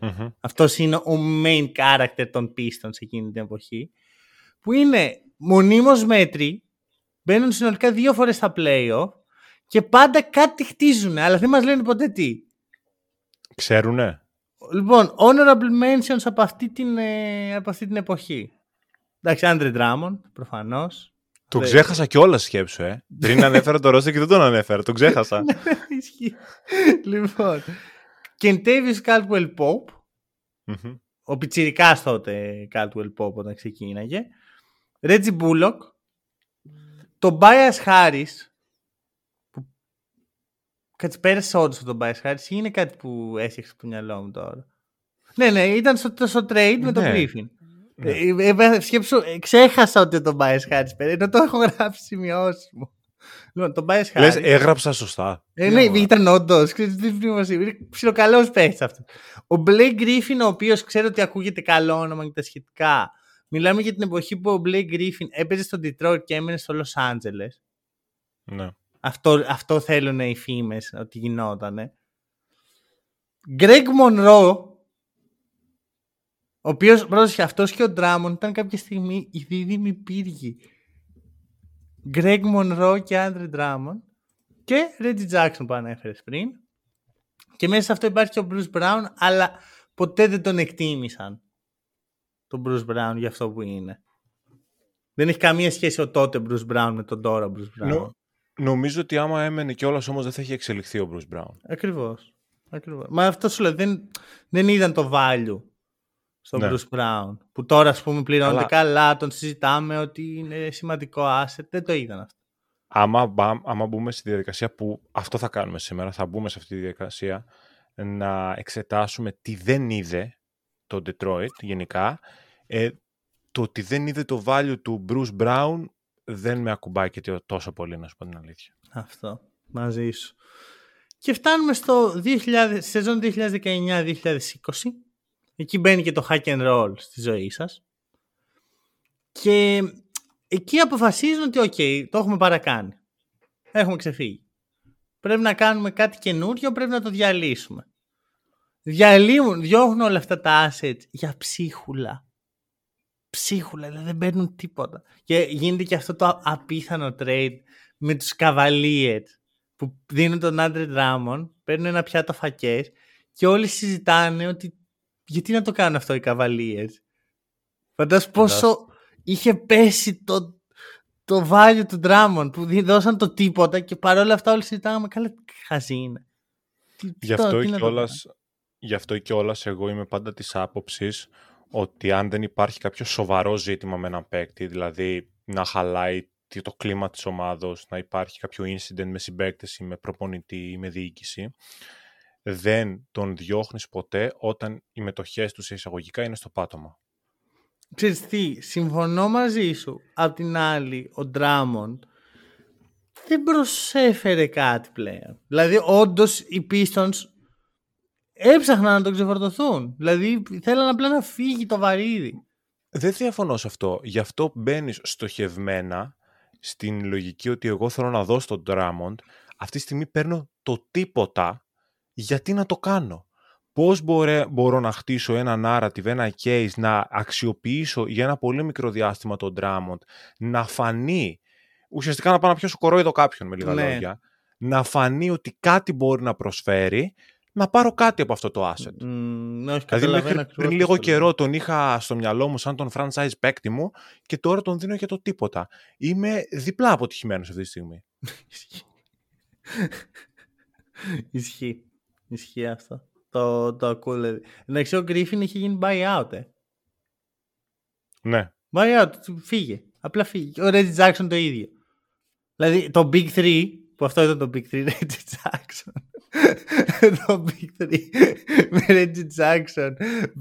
A: Mm-hmm. Αυτός είναι ο main character των Pistons εκείνη την εποχή, που είναι μονίμως μέτρη, μπαίνουν συνολικά δύο φορές στα playoff και πάντα κάτι χτίζουν, αλλά δεν μας λένε ποτέ τι.
B: Ξέρουνε.
A: Λοιπόν, honorable mentions από αυτή την, ε, από αυτή την εποχή. Εντάξει, Άντρε Ντράμοντ, προφανώς.
B: Το ξέχασα κιόλας σκέψου, ε. *laughs* Πριν ανέφερα το ρόστερ και δεν τον ανέφερα. Το ξέχασα. *laughs*
A: Ναι, ισχύει. λοιπόν. Κενταβιούς Κάλντγουελ Πόουπ. Ο πιτσιρικάς τότε Κάλντγουελ Πόουπ όταν ξεκίναγε. Ρέτζι Μπούλοκ. Τομπάιας Χάρις. Που... Κάτι πέρασε όντως τον Μπάια Χάρι ή είναι κάτι που έφτιαξε στο μυαλό μου τώρα. Ναι, ναι, ήταν στο, στο trade με τον Griffin. Ναι. Ε, ε, σκέψου, ε, ξέχασα ότι τον Bias Harris πέρα, ενώ το έχω γράψει σημειώσει μου. Λοιπόν, τον Bias Harris.
B: Λες, έγραψα σωστά.
A: Ε, ναι, ήταν όντως. Είναι ψιλοκαλός παίχτης αυτός. Ο Blake Griffin, ο οποίος ξέρω ότι ακούγεται καλό όνομα και τα σχετικά. Μιλάμε για την εποχή που ο Blake Griffin έπαιζε στο Detroit και έμενε στο Los Angeles.
B: Ναι.
A: Αυτό, αυτό θέλουν οι φήμες ότι γινότανε. Greg Monroe, ο οποίος πρόσεχε αυτός και ο Ντράμον ήταν κάποια στιγμή οι δίδυμοι πύργοι. Γκρέγ Μονρό και Άντρε Ντράμον και Ρέτζι Τζάξον που ανέφερες πριν. Και μέσα σε αυτό υπάρχει και ο Μπρουζ Μπράουν, αλλά ποτέ δεν τον εκτίμησαν τον Μπρουζ Μπράουν για αυτό που είναι. Δεν έχει καμία σχέση ο τότε Μπρουζ Μπράουν με τον τώρα Μπρουζ Μπράουν.
B: νομίζω ότι άμα έμενε κιόλας όμως δεν θα έχει εξελιχθεί ο Μπρουζ Μπράουν.
A: Ακριβώς. Μα αυτό σου λέει, δεν, δεν είδαν το value στον ναι. Bruce Brown. Που τώρα, ας πούμε, πληρώνεται Αλλά... καλά, τον συζητάμε ότι είναι σημαντικό asset. Δεν το είδαν αυτό.
B: Άμα, άμα μπούμε στη διαδικασία που αυτό θα κάνουμε σήμερα, θα μπούμε σε αυτή τη διαδικασία να εξετάσουμε τι δεν είδε το Detroit γενικά. Ε, το ότι δεν είδε το value του Bruce Brown δεν με ακουμπάει και τόσο πολύ, να σου πω την αλήθεια.
A: Αυτό. Μαζί σου. Και φτάνουμε στο 2000, σεζόν 2019-2020 Εκεί μπαίνει και το hack and roll στη ζωή σας. Και εκεί αποφασίζουν ότι οκ, το έχουμε παρακάνει. Έχουμε ξεφύγει. Πρέπει να κάνουμε κάτι καινούριο, πρέπει να το διαλύσουμε. Διαλύουν, διώχνουν όλα αυτά τα assets για ψίχουλα. Ψίχουλα, δηλαδή δεν παίρνουν τίποτα. Και γίνεται και αυτό το απίθανο trade με τους Cavaliers που δίνουν τον Άντρε Ντράμον, παίρνουν ένα πιάτο φακές και όλοι συζητάνε ότι γιατί να το κάνουν αυτό οι Cavaliers. Φαντάζομαι πόσο είχε πέσει το, το value του Drummond που δώσαν το τίποτα και παρόλα αυτά όλοι συζητάγαμε καλά χαζή είναι.
B: Γι' αυτό, κιόλας, γι αυτό κιόλας εγώ είμαι πάντα της άποψης ότι αν δεν υπάρχει κάποιο σοβαρό ζήτημα με έναν παίκτη, δηλαδή να χαλάει το κλίμα της ομάδος, να υπάρχει κάποιο incident με συμπαίκτες ή με προπονητή ή με διοίκηση, δεν τον διώχνεις ποτέ όταν οι μετοχές τους σε εισαγωγικά είναι στο πάτωμα.
A: Ξέρεις τι, συμφωνώ μαζί σου. Απ' την άλλη, ο Ντράμοντ δεν προσέφερε κάτι πλέον. Δηλαδή, όντως οι Pistons έψαχναν να τον ξεφορτωθούν. Δηλαδή, θέλαν απλά να φύγει το βαρύδι.
B: Δεν διαφωνώ σε αυτό. Γι' αυτό μπαίνεις στοχευμένα στην λογική ότι εγώ θέλω να δώσω τον Drummond. Αυτή τη στιγμή παίρνω το τίποτα. Γιατί να το κάνω; Πώς μπορώ να χτίσω ένα narrative, ένα case, να αξιοποιήσω για ένα πολύ μικρό διάστημα τον Drummond, να φανεί, ουσιαστικά να πάω να πιάσω κορόιδο κάποιον με λίγα ναι. λόγια, να φανεί ότι κάτι μπορεί να προσφέρει να πάρω κάτι από αυτό το asset.
A: Mm, όχι, δηλαδή μέχρι
B: πριν λίγο καιρό τον είχα στο μυαλό μου σαν τον franchise παίκτη μου και τώρα τον δίνω για το τίποτα. Είμαι διπλά αποτυχημένος αυτή τη στιγμή. *laughs*
A: Ισχύει. Ισχύει αυτό. Το, το ακούω δηλαδή. Εντάξει, ο Γκρίφιν έχει γίνει buyout, ε.
B: Ναι.
A: Buyout, φύγε. Απλά φύγε. Ο Reggie Jackson το ίδιο. Δηλαδή το Big 3, που αυτό ήταν το Big 3, *laughs* Reggie Jackson *laughs* το Big 3 με Reggie Jackson,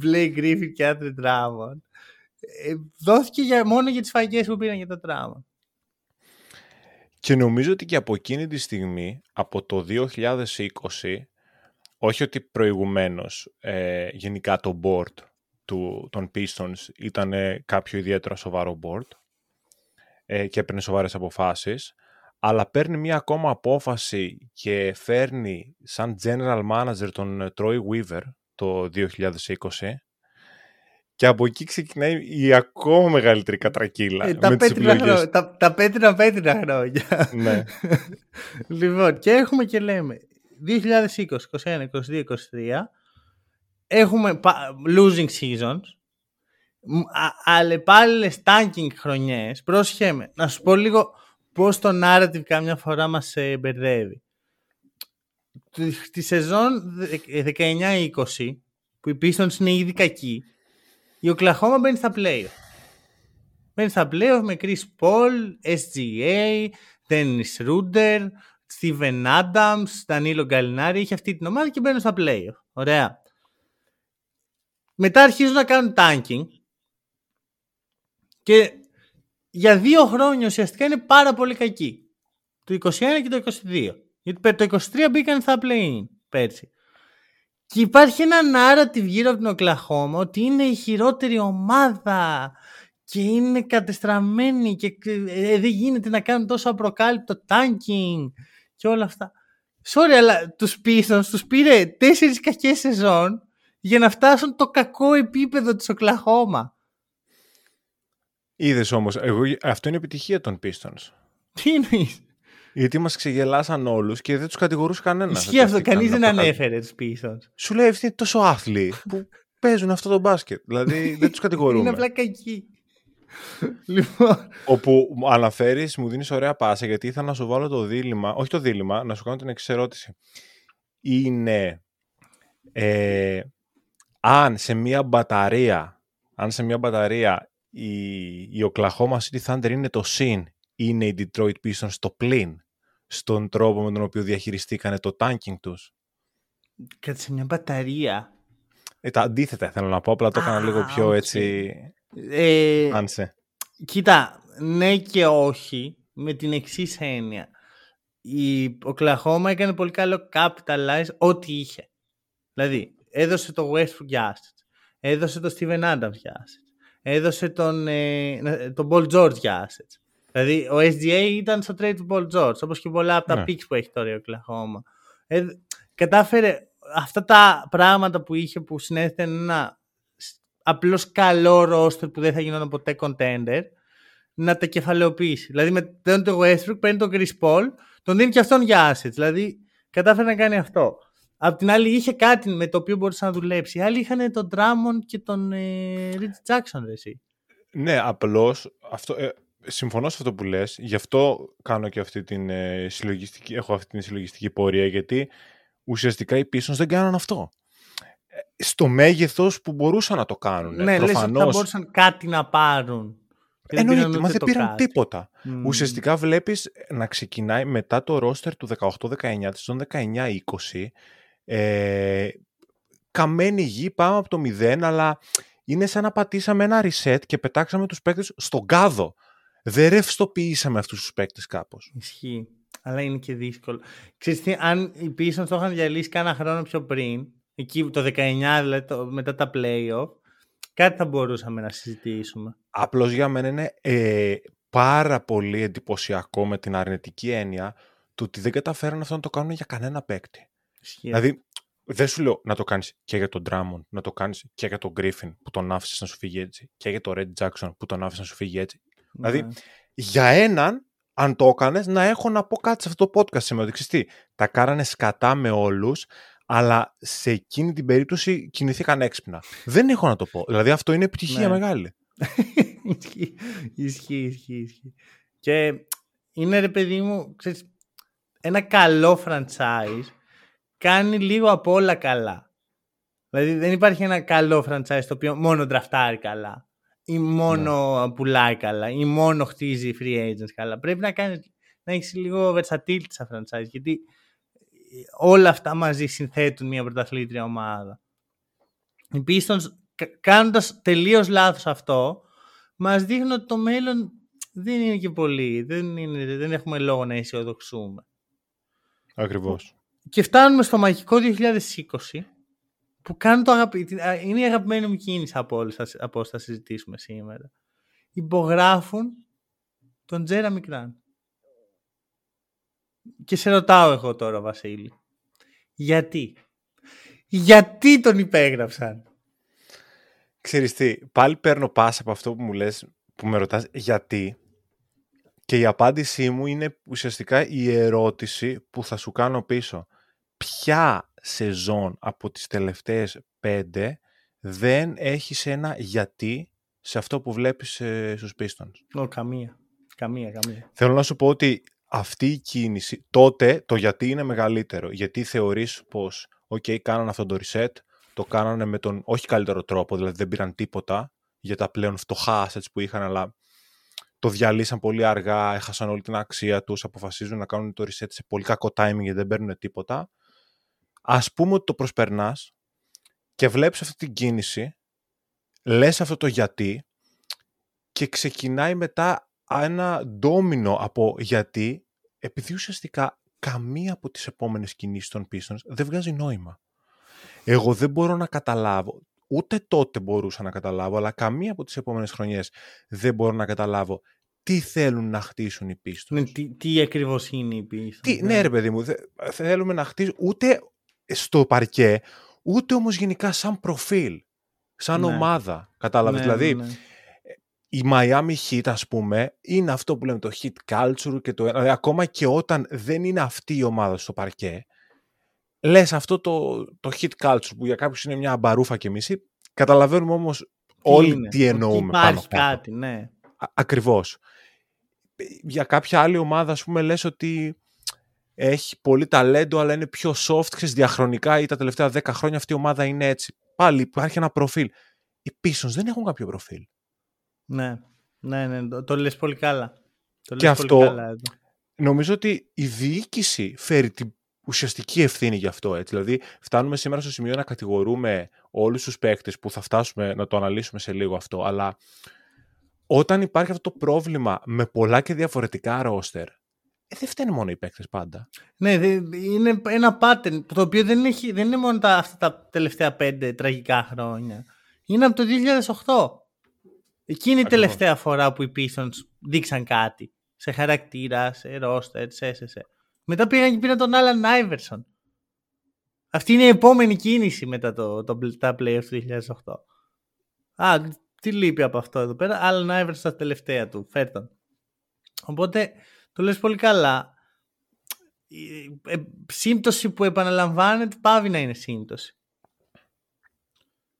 A: Blake Griffin και Andre Drummond ε, δόθηκε για, μόνο για τις φαγές που πήραν για το Drummond.
B: Και νομίζω ότι και από εκείνη τη στιγμή, από το 2020, όχι ότι προηγουμένως ε, γενικά το board του, των Pistons ήταν κάποιο ιδιαίτερο σοβαρό board ε, και έπαιρνε σοβαρές αποφάσεις, αλλά παίρνει μία ακόμα απόφαση και φέρνει σαν general manager τον Troy Weaver το 2020 και από εκεί ξεκινάει η ακόμα μεγαλύτερη κατρακύλα. Ε,
A: τα, πέτρινα χρό... τα, τα πέτρινα πέτρινα χρόνια.
B: Ναι. *laughs*
A: λοιπόν, και έχουμε και λέμε 2020, 2021, 2022, 2023 έχουμε losing seasons αλλεπάλληλες tanking χρονιές. Πρόσχεμε, να σου πω λίγο πώς το narrative κάμια φορά μας ε, μπερδεύει. Τη σεζόν 19-20 που οι Pistons είναι ήδη κακοί η Οκλαχώμα μπαίνει στα playoff. Μπαίνει στα playoff με Chris Paul, SGA, Dennis Ruder, Steven Adams, Danilo Gallinari. Έχει αυτή την ομάδα και μπαίνουν στα playoff. Ωραία. Μετά αρχίζουν να κάνουν tanking και για δύο χρόνια ουσιαστικά είναι πάρα πολύ κακή. Το 21 και το 22. Γιατί το 23 μπήκαν στα play πέρσι. Και υπάρχει ένα narrative γύρω από την Οκλαχώμα ότι είναι η χειρότερη ομάδα και είναι κατεστραμμένη και ε, δεν γίνεται να κάνουν τόσο απροκάλυπτο tanking και όλα αυτά. Sorry, αλλά τους Pistons τους πήρε τέσσερις κακές σεζόν για να φτάσουν το κακό επίπεδο της Οκλαχώμα.
B: Είδες όμως, αυτό είναι επιτυχία των Pistons.
A: Τι εννοείς;
B: Γιατί μας ξεγελάσαν όλους και δεν τους κατηγορούσε κανένας.
A: Ισχύει αυτό, κανείς δεν ανέφερε τους Pistons.
B: Σου λέει αυτοί είναι τόσο άθλοι που παίζουν αυτό το μπάσκετ. Δηλαδή δεν τους *laughs* κατηγορούμε.
A: είναι απλά κακοί. *laughs* λοιπόν.
B: Όπου αναφέρεις, μου δίνεις ωραία πάσα γιατί ήθελα να σου βάλω το δίλημα, όχι το δίλημα, να σου κάνω την εξή ερώτηση. Είναι ε, αν σε μια μπαταρία, αν σε μια μπαταρία η, η Oklahoma City Thunder είναι το συν, είναι η Detroit Pistons το πλήν στον τρόπο με τον οποίο διαχειριστήκανε το tanking τους;
A: Κάτι σε μια μπαταρία.
B: Ε, τα αντίθετα θέλω να πω, απλά το έκανα λίγο πιο έτσι...
A: Ε,
B: άνσε.
A: Κοίτα, ναι και όχι, με την εξής έννοια. Η Oklahoma έκανε πολύ καλό capitalize ό,τι είχε. Δηλαδή, έδωσε το Westbrook για assets, έδωσε το Steven Adams για assets, έδωσε τον, ε, τον Paul George για assets. Δηλαδή, ο SGA ήταν στο trade του Paul George, όπως και πολλά από τα ναι. picks που έχει τώρα η Oklahoma. Ε, κατάφερε αυτά τα πράγματα που είχε που συνέθετε ένα απλώς καλό roster που δεν θα γινόταν ποτέ contender να τα κεφαλαιοποιήσει. Δηλαδή με τον Westbrook παίρνει τον Chris Paul, τον δίνει και αυτόν για assets. Δηλαδή κατάφερε να κάνει αυτό. Απ' την άλλη είχε κάτι με το οποίο μπορούσε να δουλέψει. Οι άλλοι είχαν τον Drummond και τον ε, Rich Jackson, εσύ.
B: Ναι, απλώς, αυτό, ε, συμφωνώ σε αυτό που λες, γι' αυτό κάνω και αυτή την ε, συλλογιστική, έχω αυτή την συλλογιστική πορεία, γιατί ουσιαστικά οι Pistons δεν κάνουν αυτό. Ε, στο μέγεθος που μπορούσαν να το κάνουν.
A: Ναι, Προφανώς... λες ότι θα μπορούσαν κάτι να πάρουν.
B: Εννοείται, μα δεν πήραν τίποτα. Mm. Ουσιαστικά βλέπεις να ξεκινάει μετά το ρόστερ του 18-19, της 19-20, ε, καμένη γη, πάμε από το 0, αλλά είναι σαν να πατήσαμε ένα reset και πετάξαμε τους παίκτες στον κάδο. Δεν ρευστοποιήσαμε αυτούς τους παίκτες κάπως.
A: Ισχύει. Αλλά είναι και δύσκολο. Ξέρεις τι, αν οι Pistons το είχαν διαλύσει κάνα χρόνο πιο πριν, εκεί το 19 δηλαδή, το, μετά τα playoff, κάτι θα μπορούσαμε να συζητήσουμε.
B: Απλώς για μένα είναι ε, πάρα πολύ εντυπωσιακό με την αρνητική έννοια του ότι δεν καταφέρουν αυτό να το κάνουν για κανένα παίκτη. Ισχύει. Δηλαδή, δεν σου λέω να το κάνεις και για τον Drummond, να το κάνεις και για τον Griffin που τον άφησες να σου φύγει έτσι, και για τον Red Jackson που τον άφησες να σου φύγει έτσι. Ναι. Δηλαδή, για έναν, αν το έκανες, να έχω να πω κάτι σε αυτό το podcast σήμερα. Ότι τι, τα κάνανε σκατά με όλους, αλλά σε εκείνη την περίπτωση κινηθήκαν έξυπνα. Δεν έχω να το πω. Δηλαδή, αυτό είναι επιτυχία ναι. μεγάλη. *laughs*
A: ισχύει, ισχύει, ισχύει. Και είναι ρε παιδί μου, ξέρεις, ένα καλό franchise κάνει λίγο από όλα καλά. Δηλαδή δεν υπάρχει ένα καλό franchise το οποίο μόνο τραφτάρει καλά ή μόνο ναι. πουλάει καλά ή μόνο χτίζει free agents καλά. Πρέπει να, κάνεις, να έχεις λίγο versatility σαν franchise γιατί όλα αυτά μαζί συνθέτουν μια πρωταθλήτρια ομάδα. Οι Pistons κάνοντας τελείως λάθος αυτό μας δείχνουν ότι το μέλλον δεν είναι και πολύ. Δεν, είναι, δεν έχουμε λόγο να αισιοδοξούμε.
B: Ακριβώς.
A: Και φτάνουμε στο μαγικό 2020 που κάνουν το αγαπη... είναι η αγαπημένη μου κίνηση από όλες από όσα θα συζητήσουμε σήμερα. Υπογράφουν τον Τζέρα Μικράν. Και σε ρωτάω εγώ τώρα, Βασίλη. Γιατί; Γιατί τον υπέγραψαν;
B: Ξέρεις τι, πάλι παίρνω πάσα από αυτό που μου λες, που με ρωτάς γιατί. Και η απάντησή μου είναι ουσιαστικά η ερώτηση που θα σου κάνω πίσω ποια σεζόν από τις τελευταίες πέντε δεν έχεις ένα γιατί σε αυτό που βλέπεις ε, στους Pistons;
A: Oh, καμία. Καμία, καμία.
B: Θέλω να σου πω ότι αυτή η κίνηση, τότε το γιατί είναι μεγαλύτερο. Γιατί θεωρείς πως, ok, κάνανε αυτό το reset, το κάνανε με τον όχι καλύτερο τρόπο, δηλαδή δεν πήραν τίποτα για τα πλέον φτωχά assets που είχαν, αλλά το διαλύσαν πολύ αργά, έχασαν όλη την αξία τους, αποφασίζουν να κάνουν το reset σε πολύ κακό timing γιατί δεν παίρνουν τίποτα ας πούμε ότι το προσπερνάς και βλέπεις αυτή την κίνηση, λες αυτό το γιατί και ξεκινάει μετά ένα ντόμινο από γιατί, επειδή ουσιαστικά καμία από τις επόμενες κινήσεις των Pistons δεν βγάζει νόημα. Εγώ δεν μπορώ να καταλάβω, ούτε τότε μπορούσα να καταλάβω, αλλά καμία από τις επόμενες χρονιές δεν μπορώ να καταλάβω τι θέλουν να χτίσουν οι Pistons.
A: Ναι, τι, τι ακριβώς είναι οι Pistons.
B: Τι, ναι. ναι ρε παιδί μου, θέλουμε να χτίσουν, ούτε στο παρκέ, ούτε όμως γενικά σαν προφίλ, σαν ναι. ομάδα. Κατάλαβες, ναι, δηλαδή, ναι, ναι. Η Miami Heat, ας πούμε, είναι αυτό που λέμε το Heat Culture και το... Δηλαδή, ακόμα και όταν δεν είναι αυτή η ομάδα στο παρκέ, λες αυτό το, το Heat Culture που για κάποιους είναι μια μπαρούφα και μισή, καταλαβαίνουμε όμως όλοι τι εννοούμε.
A: Υπάρχει πάνω, κάτι, ναι.
B: ακριβώς. Για κάποια άλλη ομάδα, ας πούμε, λες ότι έχει πολύ ταλέντο, αλλά είναι πιο soft, ξέρεις, διαχρονικά ή τα τελευταία 10 χρόνια αυτή η ομάδα είναι έτσι. Πάλι υπάρχει ένα προφίλ. Οι πίσω δεν έχουν κάποιο προφίλ.
A: Ναι, ναι, ναι, το, το λες πολύ καλά. Το
B: και αυτό, πολύ καλά νομίζω ότι η διοίκηση φέρει την ουσιαστική ευθύνη γι' αυτό. Έτσι. Δηλαδή, φτάνουμε σήμερα στο σημείο να κατηγορούμε όλους τους παίκτες που θα φτάσουμε να το αναλύσουμε σε λίγο αυτό, αλλά όταν υπάρχει αυτό το πρόβλημα με πολλά και διαφορετικά ρόστερ, ε, δεν φταίνουν μόνο οι παίκτες πάντα.
A: Ναι, είναι ένα pattern το οποίο δεν, έχει, δεν είναι μόνο τα, αυτά τα τελευταία πέντε τραγικά χρόνια. Είναι από το 2008. Εκείνη η τελευταία φορά που οι Pistons δείξαν κάτι. Σε χαρακτήρα, σε roster, σε SSE. Μετά πήγαν και πήραν τον Alan Iverson. Αυτή είναι η επόμενη κίνηση μετά το, το, τα playoffs του 2008. Α, τι λείπει από αυτό εδώ πέρα; Alan Iverson στα τελευταία του. Φέρτον. Οπότε το λες πολύ καλά. Η ε, σύμπτωση που επαναλαμβάνεται πάβει να είναι σύμπτωση.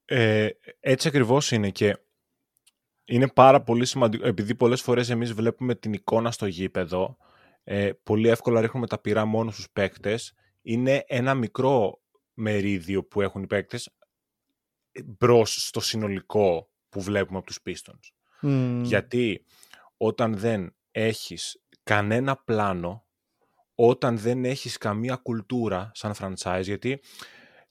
B: Ε, έτσι ακριβώς είναι και είναι πάρα πολύ σημαντικό, επειδή πολλές φορές εμείς βλέπουμε την εικόνα στο γήπεδο, ε, πολύ εύκολα ρίχνουμε τα πυρά μόνο στους παίκτες, είναι ένα μικρό μερίδιο που έχουν οι παίκτες μπρος στο συνολικό που βλέπουμε από τους Pistons. Γιατί όταν δεν έχεις κανένα πλάνο, όταν δεν έχεις καμία κουλτούρα σαν franchise, γιατί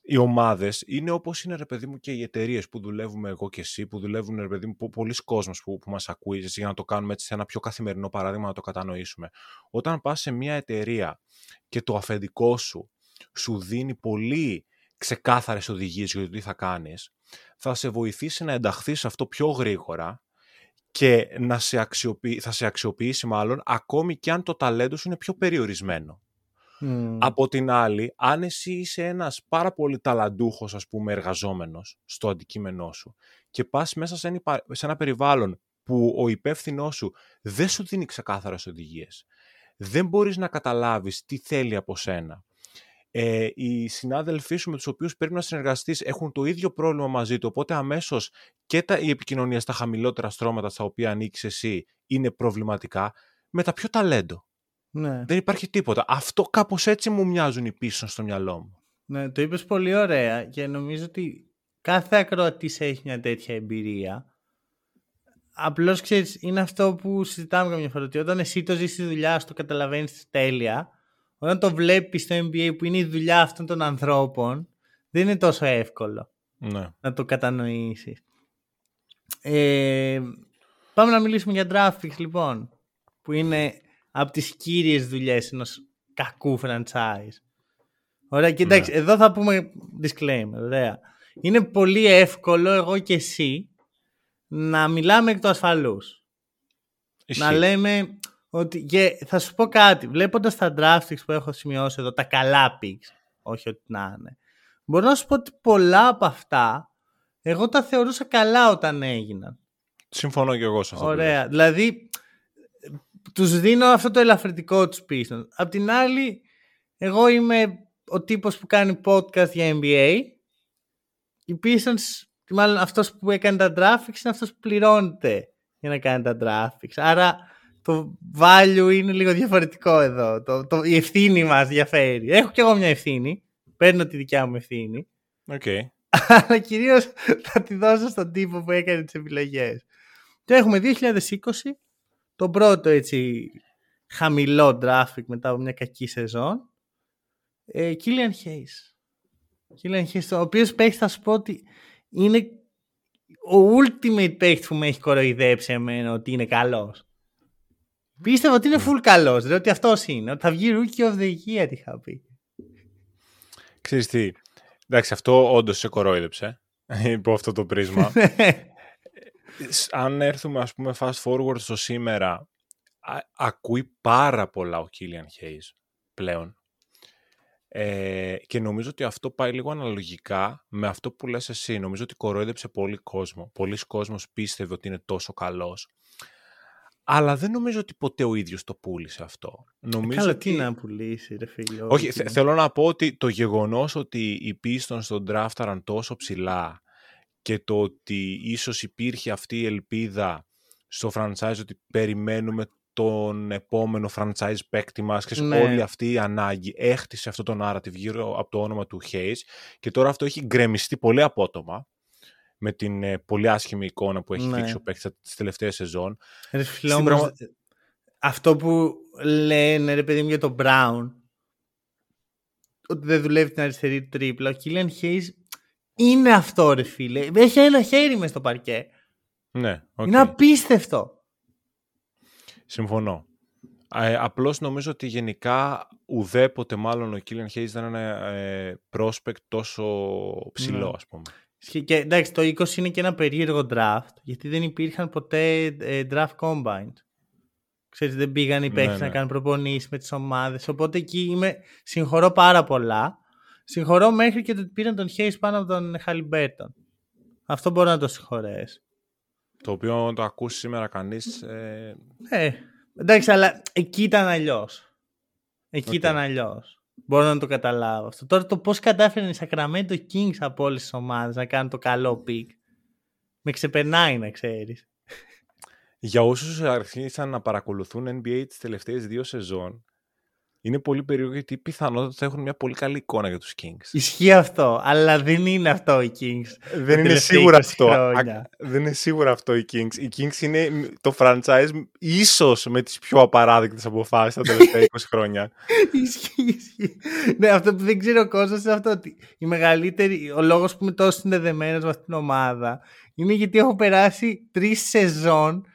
B: οι ομάδες είναι όπως είναι ρε παιδί μου και οι εταιρείες που δουλεύουμε εγώ και εσύ, που δουλεύουν ρε παιδί μου πολλοί κόσμος που, που μας ακούει, για να το κάνουμε έτσι σε ένα πιο καθημερινό παράδειγμα να το κατανοήσουμε. Όταν πας σε μια εταιρεία και το αφεντικό σου σου δίνει πολύ ξεκάθαρες οδηγίες για το τι θα κάνεις, θα σε βοηθήσει να ενταχθείς σε αυτό πιο γρήγορα και να σε αξιοποιήσει, θα σε αξιοποιήσει μάλλον ακόμη και αν το ταλέντο σου είναι πιο περιορισμένο. Από την άλλη, αν εσύ είσαι ένας πάρα πολύ ταλαντούχος, ας πούμε, εργαζόμενος στο αντικείμενό σου και πας μέσα σε ένα, περιβάλλον που ο υπεύθυνός σου δεν σου δίνει ξεκάθαρες οδηγίες, δεν μπορείς να καταλάβεις τι θέλει από σένα. Ε, οι συνάδελφοί σου με τους οποίους πρέπει να συνεργαστείς έχουν το ίδιο πρόβλημα μαζί του, οπότε αμέσως και τα, η επικοινωνία στα χαμηλότερα στρώματα στα οποία ανήκεις εσύ είναι προβληματικά, με τα πιο ταλέντο. Ναι. Δεν υπάρχει τίποτα. Αυτό κάπως έτσι μου μοιάζουν οι πίσω στο μυαλό μου.
A: Ναι, το είπες πολύ ωραία και νομίζω ότι κάθε ακροατής έχει μια τέτοια εμπειρία. Απλώς ξέρεις, είναι αυτό που συζητάμε καμιά φορά. Ότι όταν εσύ το ζεις στη δουλειά σου, το καταλαβαίνεις τέλεια. Όταν το βλέπεις στο NBA που είναι η δουλειά αυτών των ανθρώπων, δεν είναι τόσο εύκολο
B: ναι.
A: να το κατανοήσεις. Ε, πάμε να μιλήσουμε για draft λοιπόν. Που είναι από τις κύριες δουλειές ενός κακού franchise. Ωραία, και εντάξει, ναι. εδώ θα πούμε disclaimer, ωραία. Είναι πολύ εύκολο εγώ και εσύ να μιλάμε εκ του ασφαλούς. Να λέμε ότι, και θα σου πω κάτι, βλέποντας τα drafts που έχω σημειώσει εδώ, τα καλά picks, όχι ότι να είναι, μπορώ να σου πω ότι πολλά από αυτά εγώ τα θεωρούσα καλά όταν έγιναν.
B: Συμφωνώ και εγώ σε αυτό.
A: Ωραία. Δηλαδή, τους δίνω αυτό το ελαφρυντικό τους πίσω. Απ' την άλλη, εγώ είμαι ο τύπος που κάνει podcast για NBA. Οι Pistons, μάλλον αυτός που έκανε τα graphics είναι αυτός που πληρώνεται για να κάνει τα graphics. Άρα το value είναι λίγο διαφορετικό εδώ. Το, το, η ευθύνη μας διαφέρει. Έχω κι εγώ μια ευθύνη. Παίρνω τη δικιά μου ευθύνη.
B: Okay.
A: Αλλά κυρίως θα τη δώσω στον τύπο που έκανε τις επιλογές. Και έχουμε 2020 το πρώτο έτσι χαμηλό traffic μετά από μια κακή σεζόν. Ε, Killian Hayes. Killian Hayes, ο οποίος παίχτης θα σου πω ότι είναι ο ultimate παίχτης που με έχει κοροϊδέψει εμένα ότι είναι καλός. Πίστευα ότι είναι full καλός, δηλαδή ότι αυτός είναι, ότι θα βγει Rookie of the Year, είχα πει.
B: Ξέρεις τι, εντάξει αυτό όντως σε κορόιδεψε, *laughs* υπό αυτό το πρίσμα. Ναι αν έρθουμε ας πούμε fast forward στο σήμερα, ακούει πάρα πολλά ο Killian Hayes πλέον. Ε, και νομίζω ότι αυτό πάει λίγο αναλογικά με αυτό που λες εσύ. Νομίζω ότι κορόιδεψε πολύ κόσμο. Πολλοί κόσμος πίστευε ότι είναι τόσο καλός. Αλλά δεν νομίζω ότι ποτέ ο ίδιος το πούλησε αυτό. Νομίζω
A: Καλά, τι να πουλήσει ρε φίλε.
B: Όχι, θέλω να πω ότι το γεγονός ότι οι Pistons στον draft τόσο ψηλά και το ότι ίσως υπήρχε αυτή η ελπίδα στο franchise ότι περιμένουμε τον επόμενο franchise παίκτη μας και ναι. όλη αυτή η ανάγκη έχτισε αυτό το narrative γύρω από το όνομα του Hayes και τώρα αυτό έχει γκρεμιστεί πολύ απότομα με την ε, πολύ άσχημη εικόνα που έχει ναι. δείξει ο παίκτης τις τελευταίες σεζόν.
A: Αυτό που λένε ρε παιδί μου για τον Brown ότι δεν δουλεύει την αριστερή του τρίπλα, ο Killian Hayes είναι αυτό ρε φίλε. Έχει ένα χέρι μες στο παρκέ.
B: Ναι, okay.
A: Είναι απίστευτο.
B: Συμφωνώ. Ε, απλώς νομίζω ότι γενικά ουδέποτε μάλλον ο Killian Hayes δεν είναι ε, prospect τόσο ψηλό ναι. ας πούμε.
A: Και, εντάξει, το 20 είναι και ένα περίεργο draft, γιατί δεν υπήρχαν ποτέ ε, draft combined. Ξέρεις, δεν πήγαν οι παίχτες ναι, να ναι. κάνουν προπονήσεις με τις ομάδες, οπότε εκεί είμαι, συγχωρώ πάρα πολλά, Συγχωρώ μέχρι και ότι πήραν τον Hayes πάνω από τον Χαλιμπέρτον. Αυτό μπορεί να το συγχωρέσει.
B: Το οποίο το ακούσει σήμερα κανείς. Ε...
A: ε... εντάξει, αλλά εκεί ήταν αλλιώς. Εκεί okay. ήταν αλλιώς. Μπορώ να το καταλάβω αυτό. Τώρα το πώς κατάφεραν οι Sacramento Kings από όλες τις ομάδες να κάνουν το καλό pick. Με ξεπερνάει να ξέρεις.
B: Για όσους αρχίσαν να παρακολουθούν NBA τις τελευταίες δύο σεζόν, είναι πολύ περίεργο γιατί πιθανότατα θα έχουν μια πολύ καλή εικόνα για τους Kings.
A: Ισχύει αυτό, αλλά δεν είναι αυτό οι Kings.
B: Δεν είναι σίγουρα αυτό. δεν είναι σίγουρα αυτό οι Kings. Οι Kings είναι το franchise ίσως με τις πιο απαράδεκτες αποφάσεις τα τελευταία *laughs* 20 χρόνια.
A: ισχύει, ισχύει. Ναι, αυτό που δεν ξέρω ο κόσμος είναι αυτό ότι η μεγαλύτερη, ο λόγος που είμαι τόσο συνδεδεμένος με αυτήν την ομάδα είναι γιατί έχω περάσει τρεις σεζόν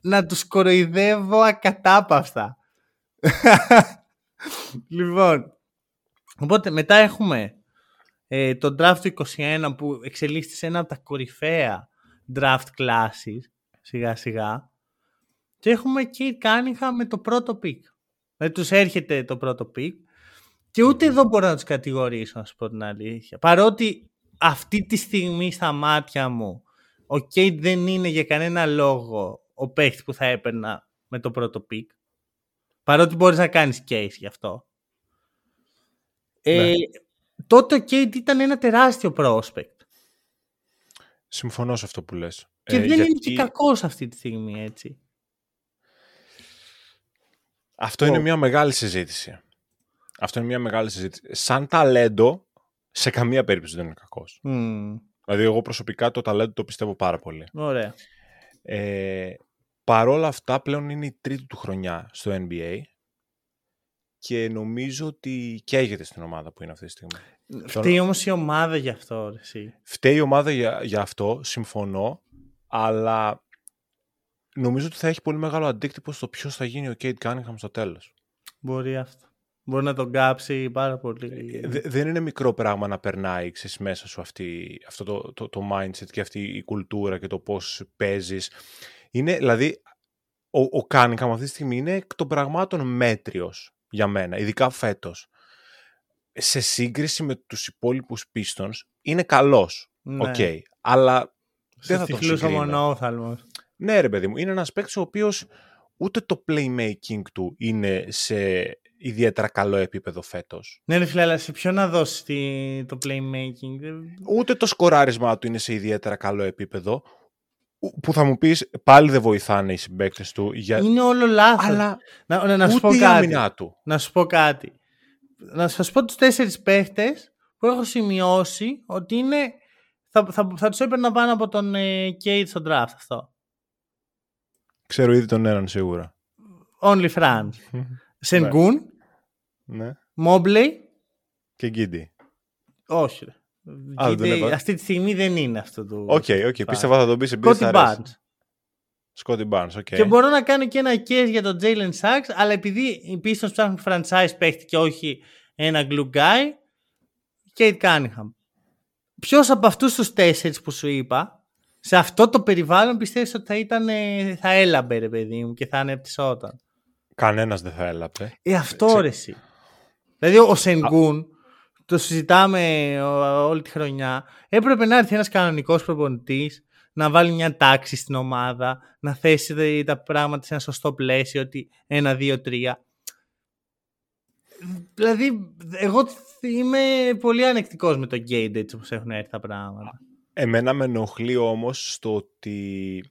A: να τους κοροϊδεύω ακατάπαυστα. *laughs* λοιπόν, οπότε μετά έχουμε ε, το draft του 21 που εξελίσσεται σε ένα από τα κορυφαία draft classes σιγά σιγά και έχουμε Kate Cunningham με το πρώτο pick. Δηλαδή τους έρχεται το πρώτο pick και ούτε εδώ μπορώ να τους κατηγορήσω να σου πω την αλήθεια. Παρότι αυτή τη στιγμή στα μάτια μου ο Κέιντ δεν είναι για κανένα λόγο ο παίχτης που θα έπαιρνα με το πρώτο pick. Παρότι μπορείς να κάνεις case γι' αυτό. Ε, ναι. τότε ο Κέιντ ήταν ένα τεράστιο prospect.
B: Συμφωνώ σε αυτό που λες.
A: Και ε, δεν είναι και κακός αυτή τη στιγμή, έτσι.
B: Αυτό είναι μια μεγάλη συζήτηση. Αυτό είναι μια μεγάλη συζήτηση. Σαν ταλέντο, σε καμία περίπτωση δεν είναι κακός. Δηλαδή, εγώ προσωπικά το ταλέντο το πιστεύω πάρα πολύ.
A: Ωραία.
B: Ε, παρόλα αυτά, πλέον είναι η τρίτη του χρονιά στο NBA και νομίζω ότι καίγεται στην ομάδα που είναι αυτή τη στιγμή.
A: Φταίει όμως η ομάδα για αυτό, εσύ.
B: Φταίει η ομάδα για, για αυτό, συμφωνώ, αλλά νομίζω ότι θα έχει πολύ μεγάλο αντίκτυπο στο ποιος θα γίνει ο Κέιτ Κάνιχαμ στο τέλος.
A: Μπορεί αυτό. Μπορεί να τον κάψει πάρα πολύ.
B: Ε, δεν είναι μικρό πράγμα να περνάει ξέρεις, μέσα σου αυτή, αυτό το, το, το, mindset και αυτή η κουλτούρα και το πώς παίζεις. Είναι, δηλαδή, ο, ο Κάνικαμ αυτή τη στιγμή είναι εκ των πραγμάτων μέτριος για μένα, ειδικά φέτος. Σε σύγκριση με τους υπόλοιπους Pistons, είναι καλός. Ναι. Okay, αλλά δεν θα τον συγκρίνω.
A: μονόθαλμος.
B: Ναι ρε παιδί μου, είναι ένας παίκτης ο οποίος ούτε το playmaking του είναι σε ιδιαίτερα καλό επίπεδο φέτος.
A: Ναι, ρε φίλε, αλλά σε ποιο να δώσει το playmaking;
B: Ούτε το σκοράρισμά του είναι σε ιδιαίτερα καλό επίπεδο. Που θα μου πεις πάλι δεν βοηθάνε οι συμπαίκτες του. Για...
A: Είναι όλο λάθος.
B: Αλλά
A: να, να, να σου πω κάτι. Του. Να σου πω κάτι. Να σας πω τους τέσσερις παίχτες που έχω σημειώσει ότι είναι. Θα, θα, θα τους έπαιρνα πάνω από τον ε, Cade στο draft αυτό.
B: Ξέρω ήδη τον έναν σίγουρα.
A: Only Franz. *laughs* Σενγκούν.
B: Ναι.
A: Μόμπλεϊ.
B: Και Γκίντι.
A: Όχι. Ρε. Αυτή τη στιγμή δεν είναι αυτό το.
B: OK, okay, okay. πίστευα θα τον πεις σε Σκότι Barnes. Σκότι Barnes, OK.
A: Και μπορώ να κάνω και ένα case για τον Jalen Suggs, αλλά επειδή οι Pistons ψάχνουν franchise παίχτη και όχι ένα glue guy, Kate Cunningham. Ποιος από αυτούς τους τέσσερις που σου είπα, σε αυτό το περιβάλλον πιστεύεις ότι θα, ήταν, θα έλαμπε, ρε παιδί μου, και θα ανεπτυσσόταν;
B: Κανένας δεν θα έλαπε.
A: Ε, αυτό ρε εσύ. Δηλαδή ο Σενγκούν, το συζητάμε όλη τη χρονιά, έπρεπε να έρθει ένας κανονικός προπονητής, να βάλει μια τάξη στην ομάδα, να θέσει τα πράγματα σε ένα σωστό πλαίσιο, ότι ένα, δύο, τρία. Δηλαδή, εγώ είμαι πολύ ανεκτικός με το Gate έτσι όπως έχουν έρθει τα πράγματα.
B: Εμένα με ενοχλεί όμως στο ότι